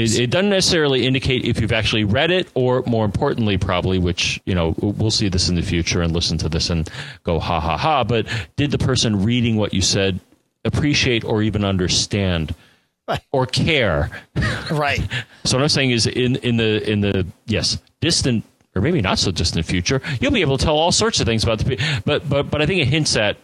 Speaker 2: It, it doesn't necessarily indicate if you've actually read it, or more importantly, probably, which you know we'll see this in the future and listen to this and go ha ha ha. But did the person reading what you said appreciate or even understand
Speaker 1: Right.
Speaker 2: or care?
Speaker 1: Right.
Speaker 2: So what I'm saying is, in in the in the yes distant or maybe not so distant future, you'll be able to tell all sorts of things about the but but but I think it hints at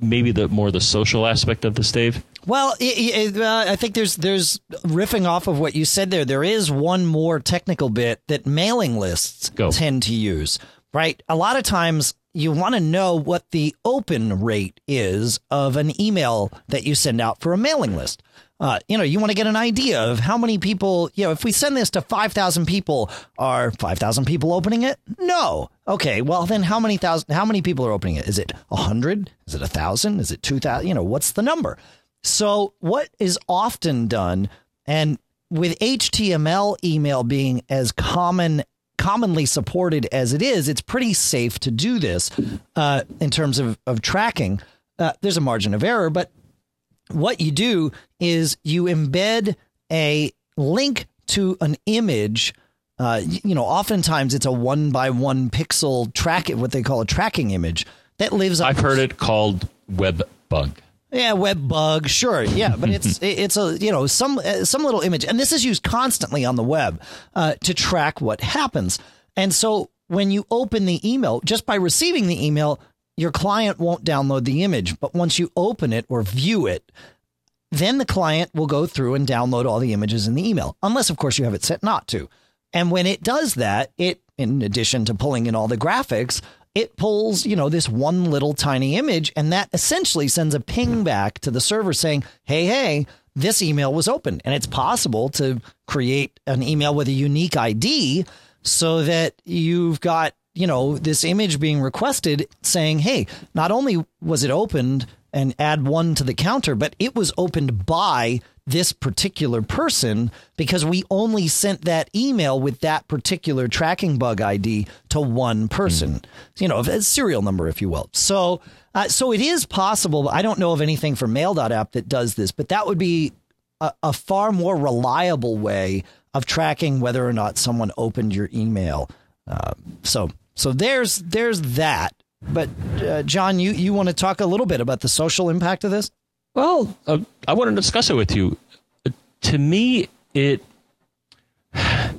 Speaker 2: maybe the more the social aspect of this, Dave.
Speaker 1: Well, i i uh, I think there's there's riffing off of what you said there. There is one more technical bit that mailing lists
Speaker 2: Go.
Speaker 1: tend to use. Right, a lot of times you want to know what the open rate is of an email that you send out for a mailing list. Uh, you know, you want to get an idea of how many people, you know, if we send this to 5,000 people, are 5,000 people opening it? No. Okay. Well, then how many thousand, how many people are opening it? Is it 100? Is it 1,000? Is it 2,000? You know, what's the number? So, what is often done, and with HTML email being as common, commonly supported as it is, it's pretty safe to do this uh, in terms of, of tracking. Uh, there's a margin of error, but what you do is you embed a link to an image. Uh, you know, oftentimes it's a one by one pixel track, what they call a tracking image that lives.
Speaker 2: I've heard it called web bug.
Speaker 1: yeah, web bug, sure, yeah, but it's it's a you know some uh, some little image, and this is used constantly on the web uh, to track what happens. And so when you open the email, just by receiving the email, your client won't download the image, but once you open it or view it, then the client will go through and download all the images in the email, unless of course you have it set not to. And when it does that, it in addition to pulling in all the graphics, it pulls, you know, this one little tiny image and that essentially sends a ping back to the server saying, "Hey, hey, this email was open." And it's possible to create an email with a unique ID so that you've got you know, this image being requested saying, hey, not only was it opened and add one to the counter, but it was opened by this particular person because we only sent that email with that particular tracking bug ID to one person, you know, a serial number, if you will. So, uh, so it is possible. But I don't know of anything for mail.app that does this, but that would be a, a far more reliable way of tracking whether or not someone opened your email. Uh, so so there's there's that. But uh, John, you you want to talk a little bit about the social impact of this?
Speaker 2: Well, uh, I want to discuss it with you. Uh, to me, it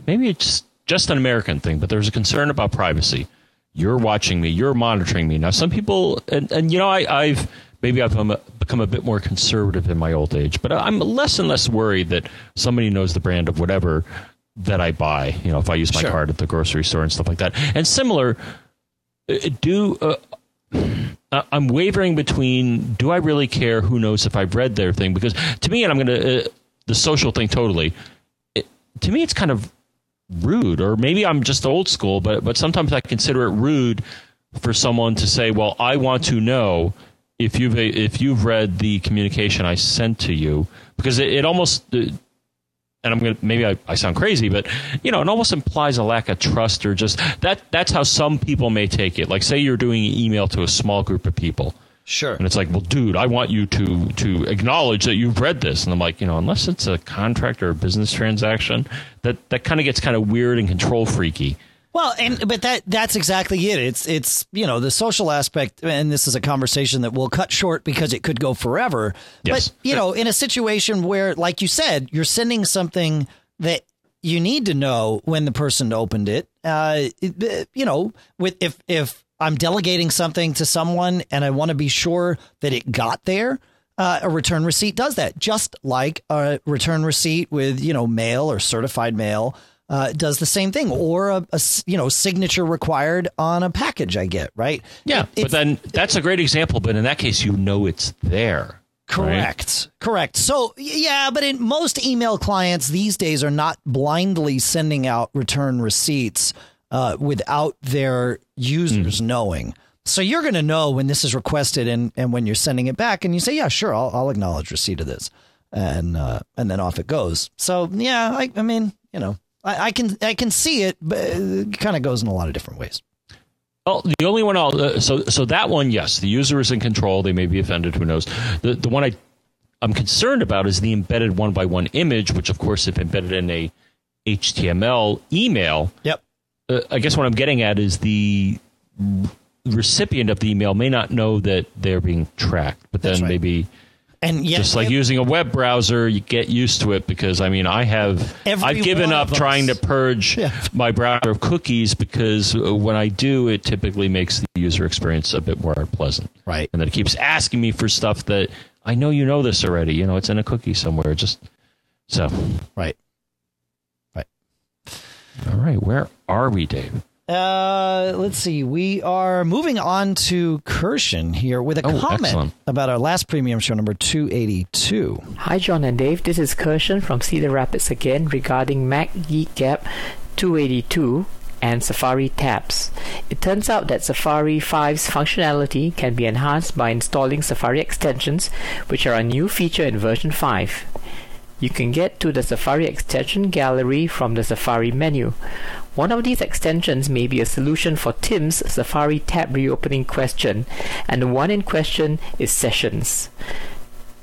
Speaker 2: maybe it's just an American thing, but there's a concern about privacy. You're watching me. You're monitoring me. Now, some people, and, and you know, I, I've maybe I've become a bit more conservative in my old age, but I'm less and less worried that somebody knows the brand of whatever that I buy. You know, if I use my
Speaker 1: Sure.
Speaker 2: card at the grocery store and stuff like that. And similar, uh, do uh, uh, I'm wavering between do I really care? Who knows if I've read their thing? Because to me, and I'm going to uh, the social thing totally. It, to me, it's kind of rude, or maybe I'm just old school, but but sometimes I consider it rude for someone to say, "Well, I want to know if you've if you've read the communication I sent to you," because it, it almost. And I'm gonna maybe I, I sound crazy, but you know, it almost implies a lack of trust or just that that's how some people may take it. Like say you're doing an email to a small group of people.
Speaker 1: Sure.
Speaker 2: And it's like, well, dude, I want you to to acknowledge that you've read this. And I'm like, you know, unless it's a contract or a business transaction, that that kind of gets kind of weird and control freaky.
Speaker 1: Well, and but that that's exactly it. It's it's you know the social aspect, and this is a conversation that we'll cut short because it could go forever.
Speaker 2: Yes.
Speaker 1: But you know, in a situation where, like you said, you're sending something that you need to know when the person opened it. Uh, it- you know, with if if I'm delegating something to someone and I want to be sure that it got there. uh, a return receipt does that, just like a return receipt with you know mail or certified mail uh, does the same thing, or a, a you know signature required on a package I get. Right?
Speaker 2: Yeah,
Speaker 1: It-
Speaker 2: but then that's a great example. But in that case, you know it's there.
Speaker 1: Correct. Correct. So, yeah, but in most email clients these days are not blindly sending out return receipts uh, without their users knowing. So you're going to know when this is requested and, and when you're sending it back, and you say, "Yeah, sure, I'll, I'll acknowledge receipt of this," and uh, and then off it goes. So yeah, I, I mean, you know, I, I can I can see it, but it kind of goes in a lot of different ways.
Speaker 2: Well, the only one I'll uh, so so that one, yes, the user is in control. They may be offended. Who knows? The the one I I'm concerned about is the embedded one by one image, which of course, if embedded in a HTML email,
Speaker 1: Yep.
Speaker 2: uh, I guess what I'm getting at is the recipient of the email may not know that they're being tracked, but then
Speaker 1: right.
Speaker 2: maybe
Speaker 1: And yet,
Speaker 2: just like using a web browser, you get used to it because I mean, I have I've given up trying to purge
Speaker 1: Yeah.
Speaker 2: my browser of cookies because uh, when I do, it typically makes the user experience a bit more pleasant.
Speaker 1: Right.
Speaker 2: and then it keeps asking me for stuff that I know you know this already. You know, it's in a cookie somewhere. Just so.
Speaker 1: right, right.
Speaker 2: All right, where are we, Dave?
Speaker 1: Uh, let's see. We are moving on to Kirshen here with a
Speaker 2: Oh,
Speaker 1: comment
Speaker 2: excellent.
Speaker 1: about our last premium show, number 282.
Speaker 4: Hi, John and Dave. This is Kirshen from Cedar Rapids again regarding Mac Geek Gab 282 and Safari tabs. It turns out that Safari 5's functionality can be enhanced by installing Safari extensions, which are a new feature in version 5. You can get to the Safari extension gallery from the Safari menu. One of these extensions may be a solution for Tim's Safari tab reopening question, and the one in question is Sessions.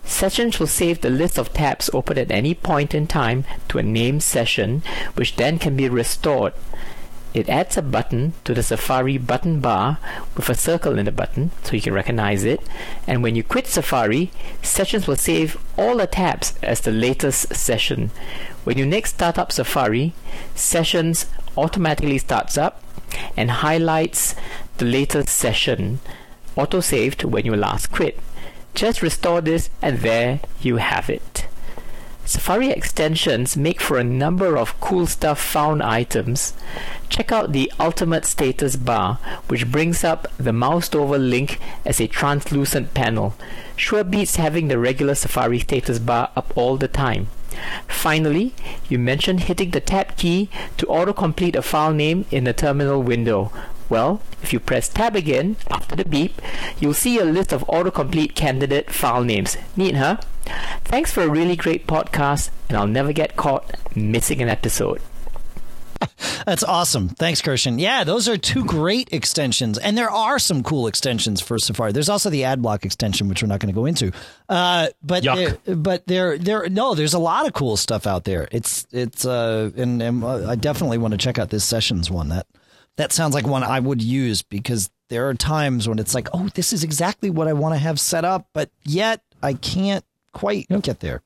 Speaker 4: Sessions will save the list of tabs open at any point in time to a named session, which then can be restored. It adds a button to the Safari button bar with a circle in the button so you can recognize it. And when you quit Safari, Sessions will save all the tabs as the latest session. When you next start up Safari, Sessions automatically starts up and highlights the latest session, auto-saved when you last quit. Just restore this and there you have it. Safari extensions make for a number of cool stuff found items. Check out the Ultimate Status Bar, which brings up the moused over link as a translucent panel. Sure beats having the regular Safari status bar up all the time. Finally, you mentioned hitting the tab key to autocomplete a file name in the terminal window. Well, if you press tab again after the beep, you'll see a list of autocomplete candidate file names. Neat, huh? Thanks for a really great podcast, and I'll never get caught missing an episode.
Speaker 1: That's awesome. Thanks, Kirshen. Yeah, those are two great extensions, and there are some cool extensions for Safari. There's also the AdBlock extension, which we're not going to go into. Uh, but there, but there, there, no, there's a lot of cool stuff out there. It's it's uh, and, and uh, I definitely want to check out this Sessions one. That that sounds like one I would use because there are times when it's like, oh, this is exactly what I want to have set up, but yet I can't quite get there.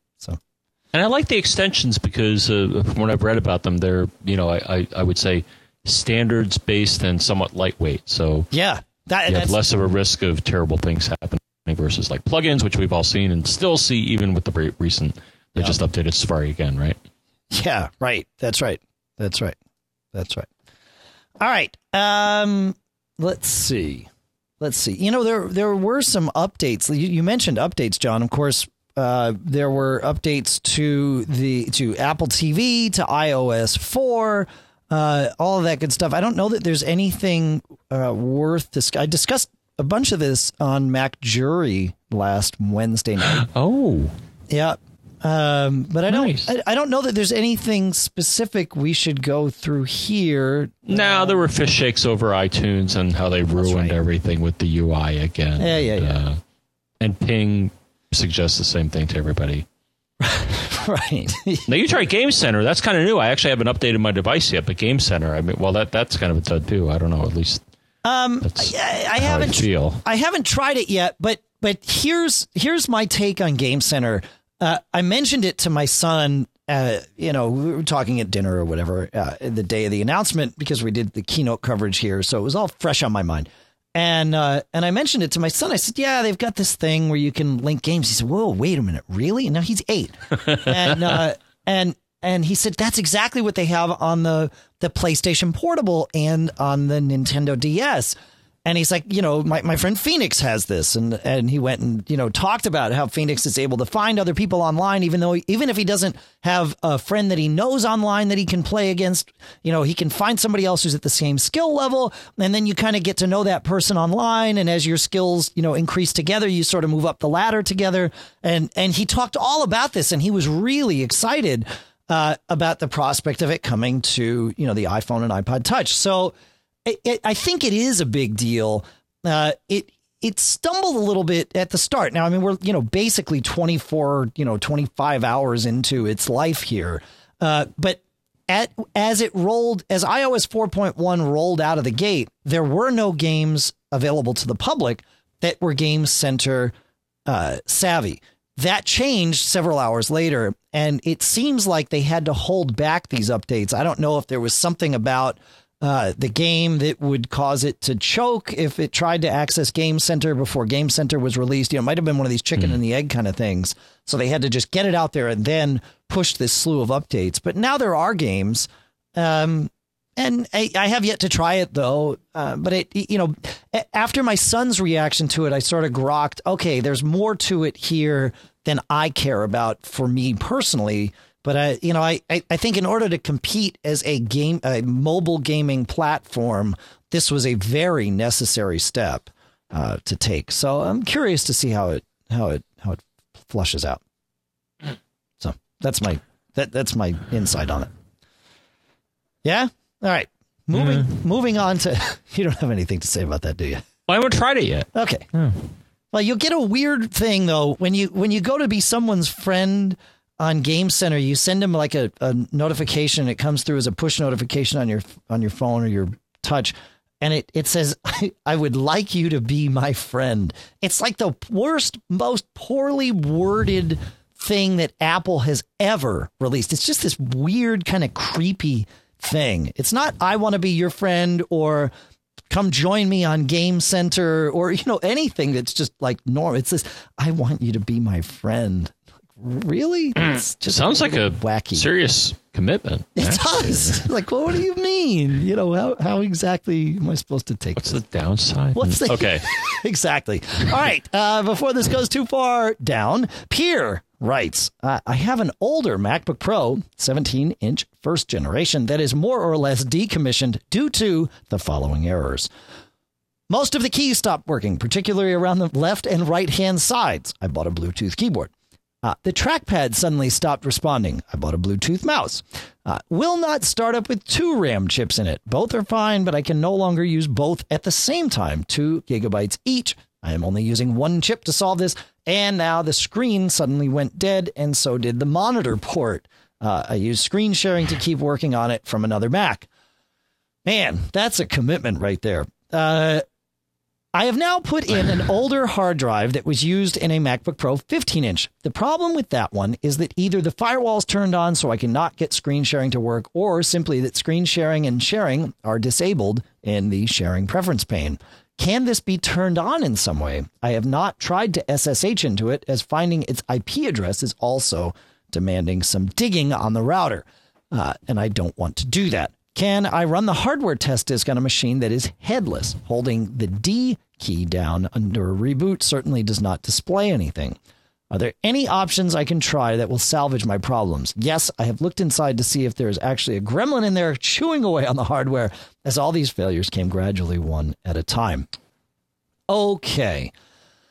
Speaker 2: And I like the extensions because uh, from what I've read about them, they're you know I, I, I would say standards based and somewhat lightweight. So
Speaker 1: yeah, that
Speaker 2: you have less of a risk of terrible things happening versus like plugins, which we've all seen and still see even with the re- recent. They just updated Safari again, right?
Speaker 1: Yeah, right. That's right. That's right. That's right. All right. Um, let's see. Let's see. You know, there there were some updates. You, you mentioned updates, John. Of course, uh, there were updates to the to Apple TV, to iOS four, uh, all of that good stuff. I don't know that there's anything uh, worth dis- I discussed a bunch of this on Mac Jury last Wednesday night.
Speaker 2: Oh,
Speaker 1: Yeah. Um, but I don't. I, I don't know that there's anything specific we should go through here.
Speaker 2: now there were fish shakes over iTunes and how they ruined
Speaker 1: right.
Speaker 2: everything with the UI again.
Speaker 1: Yeah, yeah, yeah.
Speaker 2: Uh, and Ping suggests the same thing to everybody.
Speaker 1: right.
Speaker 2: Now you try Game Center. That's kind of new. I actually haven't updated my device yet, but Game Center. I mean, well, that that's kind of a dud too. I don't know. At least
Speaker 1: um, I, I haven't.
Speaker 2: feel.
Speaker 1: I haven't tried it yet, but but here's here's my take on Game Center. Uh, I mentioned it to my son. Uh, you know, we were talking at dinner or whatever uh, the day of the announcement because we did the keynote coverage here, so it was all fresh on my mind. And uh, and I mentioned it to my son. I said, "Yeah, they've got this thing where you can link games." He said, "Whoa, wait a minute, really?" And now he's eight, and uh, and and he said that's exactly what they have on the the PlayStation Portable and on the Nintendo DS. And he's like, you know, my, my friend Phoenix has this, and and he went and you know talked about how Phoenix is able to find other people online, even though even if he doesn't have a friend that he knows online that he can play against, you know, he can find somebody else who's at the same skill level, and then you kind of get to know that person online, and as your skills you know increase together, you sort of move up the ladder together, and and he talked all about this, and he was really excited uh, about the prospect of it coming to you know the iPhone and iPod Touch. So it, it, I think it is a big deal. Uh, it it stumbled a little bit at the start. Now, I mean, we're you know basically 24, you know, 25 hours into its life here, uh, but at as it rolled as iOS 4.1 rolled out of the gate, there were no games available to the public that were Game Center uh, savvy. That changed several hours later, and it seems like they had to hold back these updates. I don't know if there was something about uh, the game that would cause it to choke if it tried to access Game Center before Game Center was released. You know, it might have been one of these chicken mm. and the egg kind of things. So they had to just get it out there and then push this slew of updates. But now there are games. Um, and I, I, have yet to try it though. Uh, but it, you know, after my son's reaction to it, I sort of grokked. Okay, there's more to it here than I care about for me personally. But I, you know, I, I think in order to compete as a game, a mobile gaming platform, this was a very necessary step uh, to take. So I'm curious to see how it how it how it flushes out. So that's my that that's my insight on it. Yeah. All right. Moving mm. moving on to you don't have anything to say about that, do you?
Speaker 2: Well, I haven't tried it yet.
Speaker 1: Okay. Mm. Well, you'll get a weird thing though when you when you go to be someone's friend on Game Center. You send them like a, a notification. It comes through as a push notification on your on your phone or your touch, and it it says, I, "I would like you to be my friend." It's like the worst, most poorly worded thing that Apple has ever released. It's just this weird kind of creepy thing. It's not I want to be your friend or come join me on Game Center or you know anything that's just like normal. It's this I want you to be my friend. Really?
Speaker 2: It's just sounds a like a wacky, serious commitment.
Speaker 1: It actually. does. like, well, what do you mean? You know, how how exactly am I supposed to take?
Speaker 2: What's
Speaker 1: this?
Speaker 2: the downside?
Speaker 1: What's the
Speaker 2: okay?
Speaker 1: exactly. All right. Uh, before this goes too far down, Pierre writes, uh, I have an older MacBook Pro, 17 inch first generation, that is more or less decommissioned due to the following errors. Most of the keys stopped working, particularly around the left and right hand sides. I bought a Bluetooth keyboard. Uh, the trackpad suddenly stopped responding. I bought a Bluetooth mouse. Uh, will not start up with two RAM chips in it. Both are fine, but I can no longer use both at the same time, two gigabytes each. I am only using one chip to solve this, and now the screen suddenly went dead, and so did the monitor port. Uh, I used screen sharing to keep working on it from another Mac. Man, that's a commitment right there. Uh, I have now put in an older hard drive that was used in a MacBook Pro 15 inch. The problem with that one is that either the firewall is turned on so I cannot get screen sharing to work, or simply that screen sharing and sharing are disabled in the sharing preference pane. Can this be turned on in some way? I have not tried to SSH into it, as finding its IP address is also demanding some digging on the router. Uh, and I don't want to do that. Can I run the hardware test disk on a machine that is headless? Holding the D key down under a reboot certainly does not display anything. Are there any options I can try that will salvage my problems? Yes, I have looked inside to see if there is actually a gremlin in there chewing away on the hardware, as all these failures came gradually one at a time. Okay.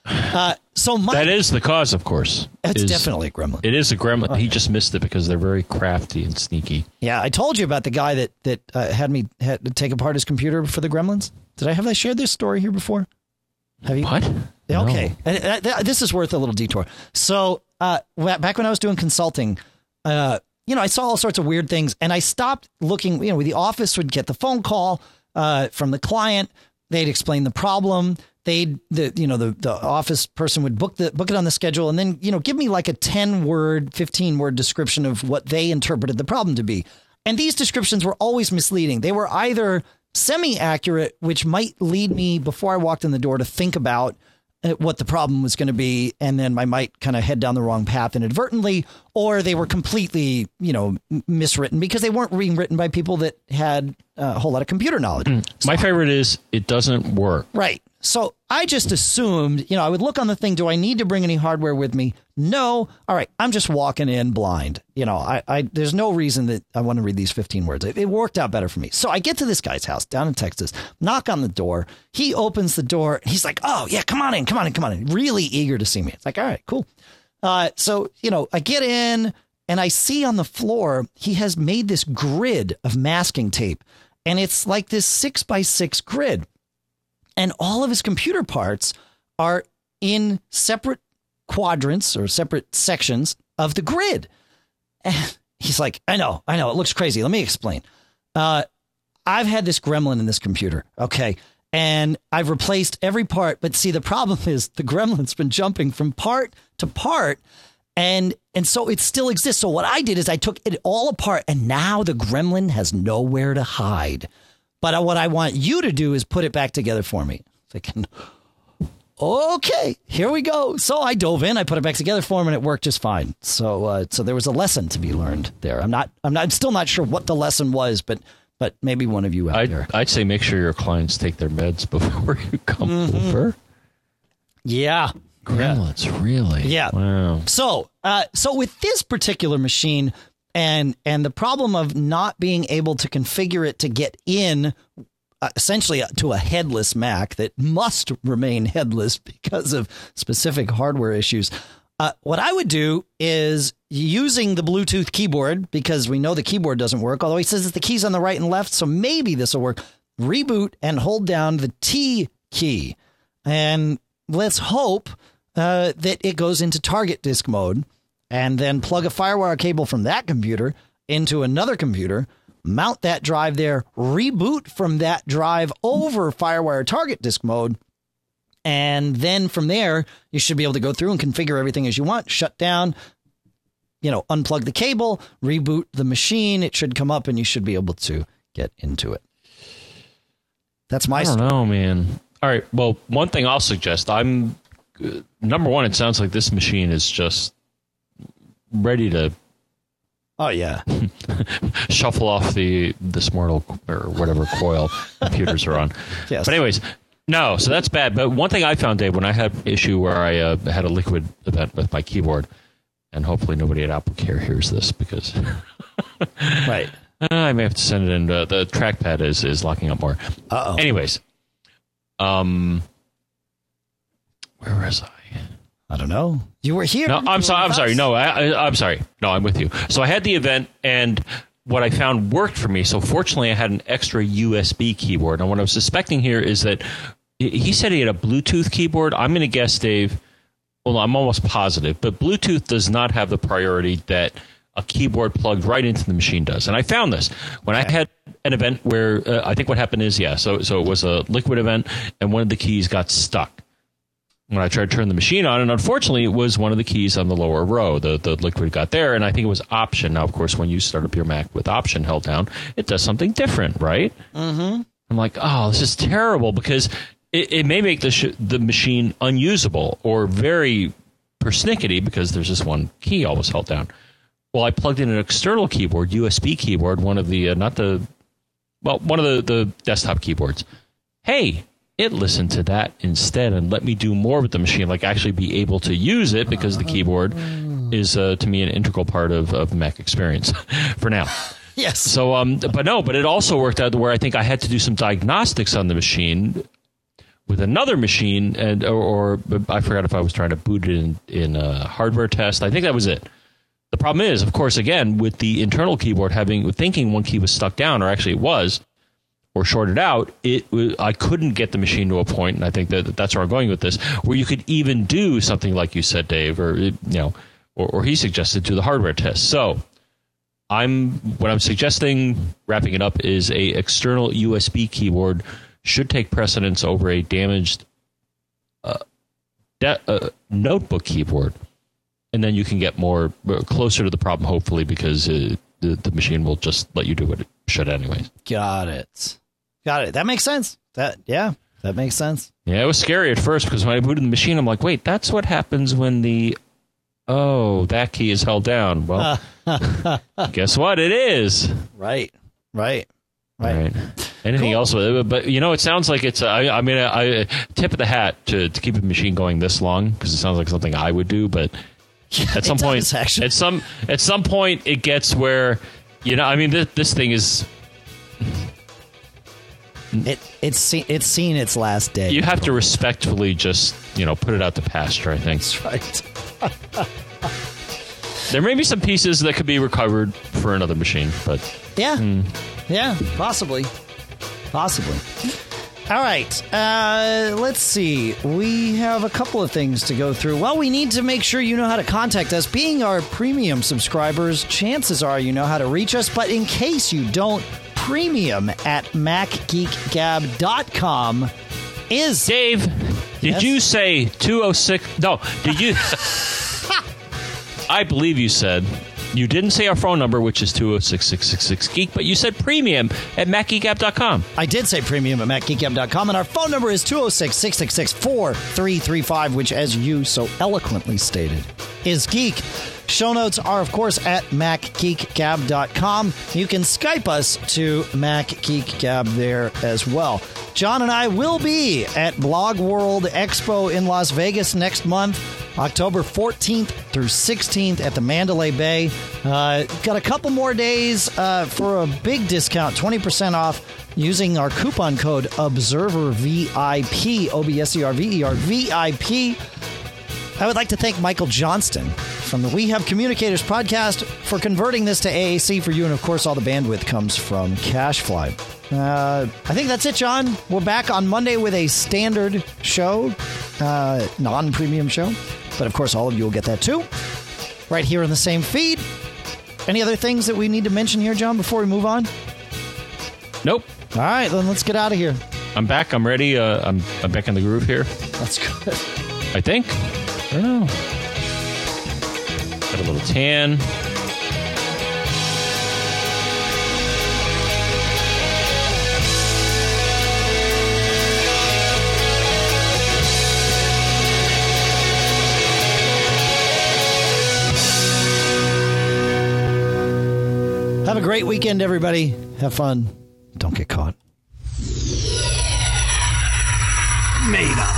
Speaker 1: Uh, so my,
Speaker 2: that is the cause, of course.
Speaker 1: It's is, definitely a gremlin.
Speaker 2: It is a gremlin. He just missed it because they're very crafty and sneaky.
Speaker 1: Yeah, I told you about the guy that that uh, had me had to take apart his computer for the gremlins. Did I have I shared this story here before?
Speaker 2: Have you? What?
Speaker 1: Okay, no. this is worth a little detour. So uh, back when I was doing consulting, uh, you know, I saw all sorts of weird things, and I stopped looking. You know, the office would get the phone call uh, from the client. They'd explain the problem. They'd the you know the the office person would book the book it on the schedule and then you know give me like a 10 word 15 word description of what they interpreted the problem to be. And these descriptions were always misleading. They were either semi accurate, which might lead me before I walked in the door to think about what the problem was going to be, and then I might kind of head down the wrong path inadvertently, or they were completely, you know, miswritten because they weren't being written by people that had uh, a whole lot of computer knowledge.
Speaker 2: My favorite is it doesn't work.
Speaker 1: Right. So I just assumed, you know, I would look on the thing. Do I need to bring any hardware with me? No. All right. I'm just walking in blind. You know, I, I there's no reason that I want to read these 15 words. It, it worked out better for me. So I get to this guy's house down in Texas, knock on the door. He opens the door. He's like, oh, yeah, come on in, come on in, come on in. Really eager to see me. It's like, all right, cool. Uh, so, you know, I get in and I see on the floor, he has made this grid of masking tape. And it's like this six by six grid and all of his computer parts are in separate quadrants or separate sections of the grid. And he's like, I know, I know, it looks crazy. Let me explain. Uh, I've had this gremlin in this computer, okay, and I've replaced every part. But see, the problem is the gremlin's been jumping from part to part, and and so it still exists. So what I did is I took it all apart, and now the gremlin has nowhere to hide. But what I want you to do is put it back together for me. Thinking, okay, here we go. So I dove in, I put it back together for him, and it worked just fine. So, uh, so there was a lesson to be learned there. I'm not, I'm not, I'm still not sure what the lesson was, but, but maybe one of you out
Speaker 2: I'd,
Speaker 1: there.
Speaker 2: I'd say make sure your clients take their meds before you come
Speaker 1: Mm-hmm.
Speaker 2: over.
Speaker 1: Yeah.
Speaker 2: Gremlins, really?
Speaker 1: Yeah.
Speaker 2: Wow.
Speaker 1: So, uh, so with this particular machine, and and the problem of not being able to configure it to get in, uh, essentially to a headless Mac that must remain headless because of specific hardware issues. Uh, what I would do is using the Bluetooth keyboard because we know the keyboard doesn't work. Although he says that the keys on the right and left, so maybe this will work. Reboot and hold down the T key, and let's hope uh, that it goes into target disk mode and then plug a Firewire cable from that computer into another computer, mount that drive there, reboot from that drive over Firewire target disk mode. And then from there, you should be able to go through and configure everything as you want, shut down, you know, unplug the cable, reboot the machine. It should come up and you should be able to get into it. That's my
Speaker 2: I don't know, man. All right. Well, one thing I'll suggest. I'm uh, number one. It sounds like this machine is just ready to
Speaker 1: Oh yeah.
Speaker 2: shuffle off the this mortal or whatever coil computers are on.
Speaker 1: Yes.
Speaker 2: But anyways, no. So that's bad. But one thing I found, Dave, when I had issue where I uh, had a liquid event with my keyboard, and hopefully nobody at Apple Care hears this because
Speaker 1: Right.
Speaker 2: Uh, I may have to send it in. Uh, the trackpad is is locking up more.
Speaker 1: Uh oh.
Speaker 2: Anyways, um, where was I?
Speaker 1: I don't know. You were here.
Speaker 2: No, I'm sorry. I'm
Speaker 1: with
Speaker 2: sorry. No, I, I, I'm sorry. No, I'm with you. So I had the event, and what I found worked for me. So fortunately, I had an extra USB keyboard. And what I was suspecting here is that he said he had a Bluetooth keyboard. I'm going to guess, Dave. Well, I'm almost positive, but Bluetooth does not have the priority that a keyboard plugged right into the machine does. And I found this when I had an event where uh, I think what happened is, yeah, so so it was a liquid event, and one of the keys got stuck when I tried to turn the machine on, and unfortunately, it was one of the keys on the lower row. The the liquid got there, and I think it was Option. Now, of course, when you start up your Mac with Option held down, it does something different, right? Mm-hmm. I'm like, oh, this is terrible because it, it may make the sh- the machine unusable or very persnickety because there's this one key always held down. Well, I plugged in an external keyboard, USB keyboard, one of the uh, not the well, one of the the desktop keyboards. Hey, it listened to that instead and let me do more with the machine, like actually be able to use it because the keyboard is uh, to me an integral part of of Mac experience for now.
Speaker 1: Yes.
Speaker 2: So, um, but no, but it also worked out where I think I had to do some diagnostics on the machine with another machine, and or, or I forgot if I was trying to boot it in in a hardware test. I think that was it. The problem is, of course, again with the internal keyboard having thinking one key was stuck down, or actually it was, or shorted out, it I couldn't get the machine to a point, and I think that that's where I'm going with this, where you could even do something like you said, Dave, or you know, or, or he suggested do the hardware test. So I'm what I'm suggesting, wrapping it up, is a external USB keyboard should take precedence over a damaged uh, de- uh, notebook keyboard, and then you can get more uh, closer to the problem, hopefully, because uh, the the machine will just let you do what it should anyways.
Speaker 1: Got it. Got it. That makes sense. That yeah, that makes sense.
Speaker 2: Yeah, it was scary at first because when I booted the machine, I'm like, wait, that's what happens when the oh that key is held down. Well, guess what? It is.
Speaker 1: Right. Right. Right.
Speaker 2: Right. Anything else with it? But you know, it sounds like it's. I, I mean, I, I tip of the hat to, to keep a machine going this long because it sounds like something I would do. But at some point,
Speaker 1: does, actually.
Speaker 2: at some at some point, it gets where you know. I mean, this, this thing is.
Speaker 1: It it's seen it's seen its last day.
Speaker 2: You have to respectfully just you know put it out to pasture. I think
Speaker 1: That's right.
Speaker 2: there may be some pieces that could be recovered for another machine, but
Speaker 1: Yeah. Yeah, possibly. Possibly. All right. Uh, let's see. We have a couple of things to go through. Well, we need to make sure you know how to contact us. Being our premium subscribers, chances are you know how to reach us. But in case you don't, premium at macgeekgab.com is.
Speaker 2: Dave, did
Speaker 1: Yes?
Speaker 2: you say 206? No, did you? I believe you said. You didn't say our phone number, which is 206 geek, but you said premium at macgeekgab.com.
Speaker 1: I did say premium at macgeekgab.com, and our phone number is 206 666 4335, which, as you so eloquently stated, is geek. Show notes are, of course, at macgeekgab.com. You can Skype us to macgeekgab there as well. John and I will be at Blog World Expo in Las Vegas next month. October 14th through 16th at the Mandalay Bay. Uh, got a couple more days uh, for a big discount, 20% off using our coupon code OBSERVIP, O B S E R V E R V I P. I would like to thank Michael Johnston from the We Have Communicators podcast for converting this to AAC for you. And of course, all the bandwidth comes from CacheFly. Uh, I think that's it, John. We're back on Monday with a standard show, uh, non premium show. But of course, all of you will get that too, right here in the same feed. Any other things that we need to mention here, John, before we move on?
Speaker 2: Nope.
Speaker 1: All right, then let's get out of here.
Speaker 2: I'm back. I'm ready. Uh, I'm, I'm back in the groove here.
Speaker 1: That's good.
Speaker 2: I think. I don't know. Got a little tan.
Speaker 1: Have a great weekend, everybody. Have fun. Don't get caught.
Speaker 5: Made up.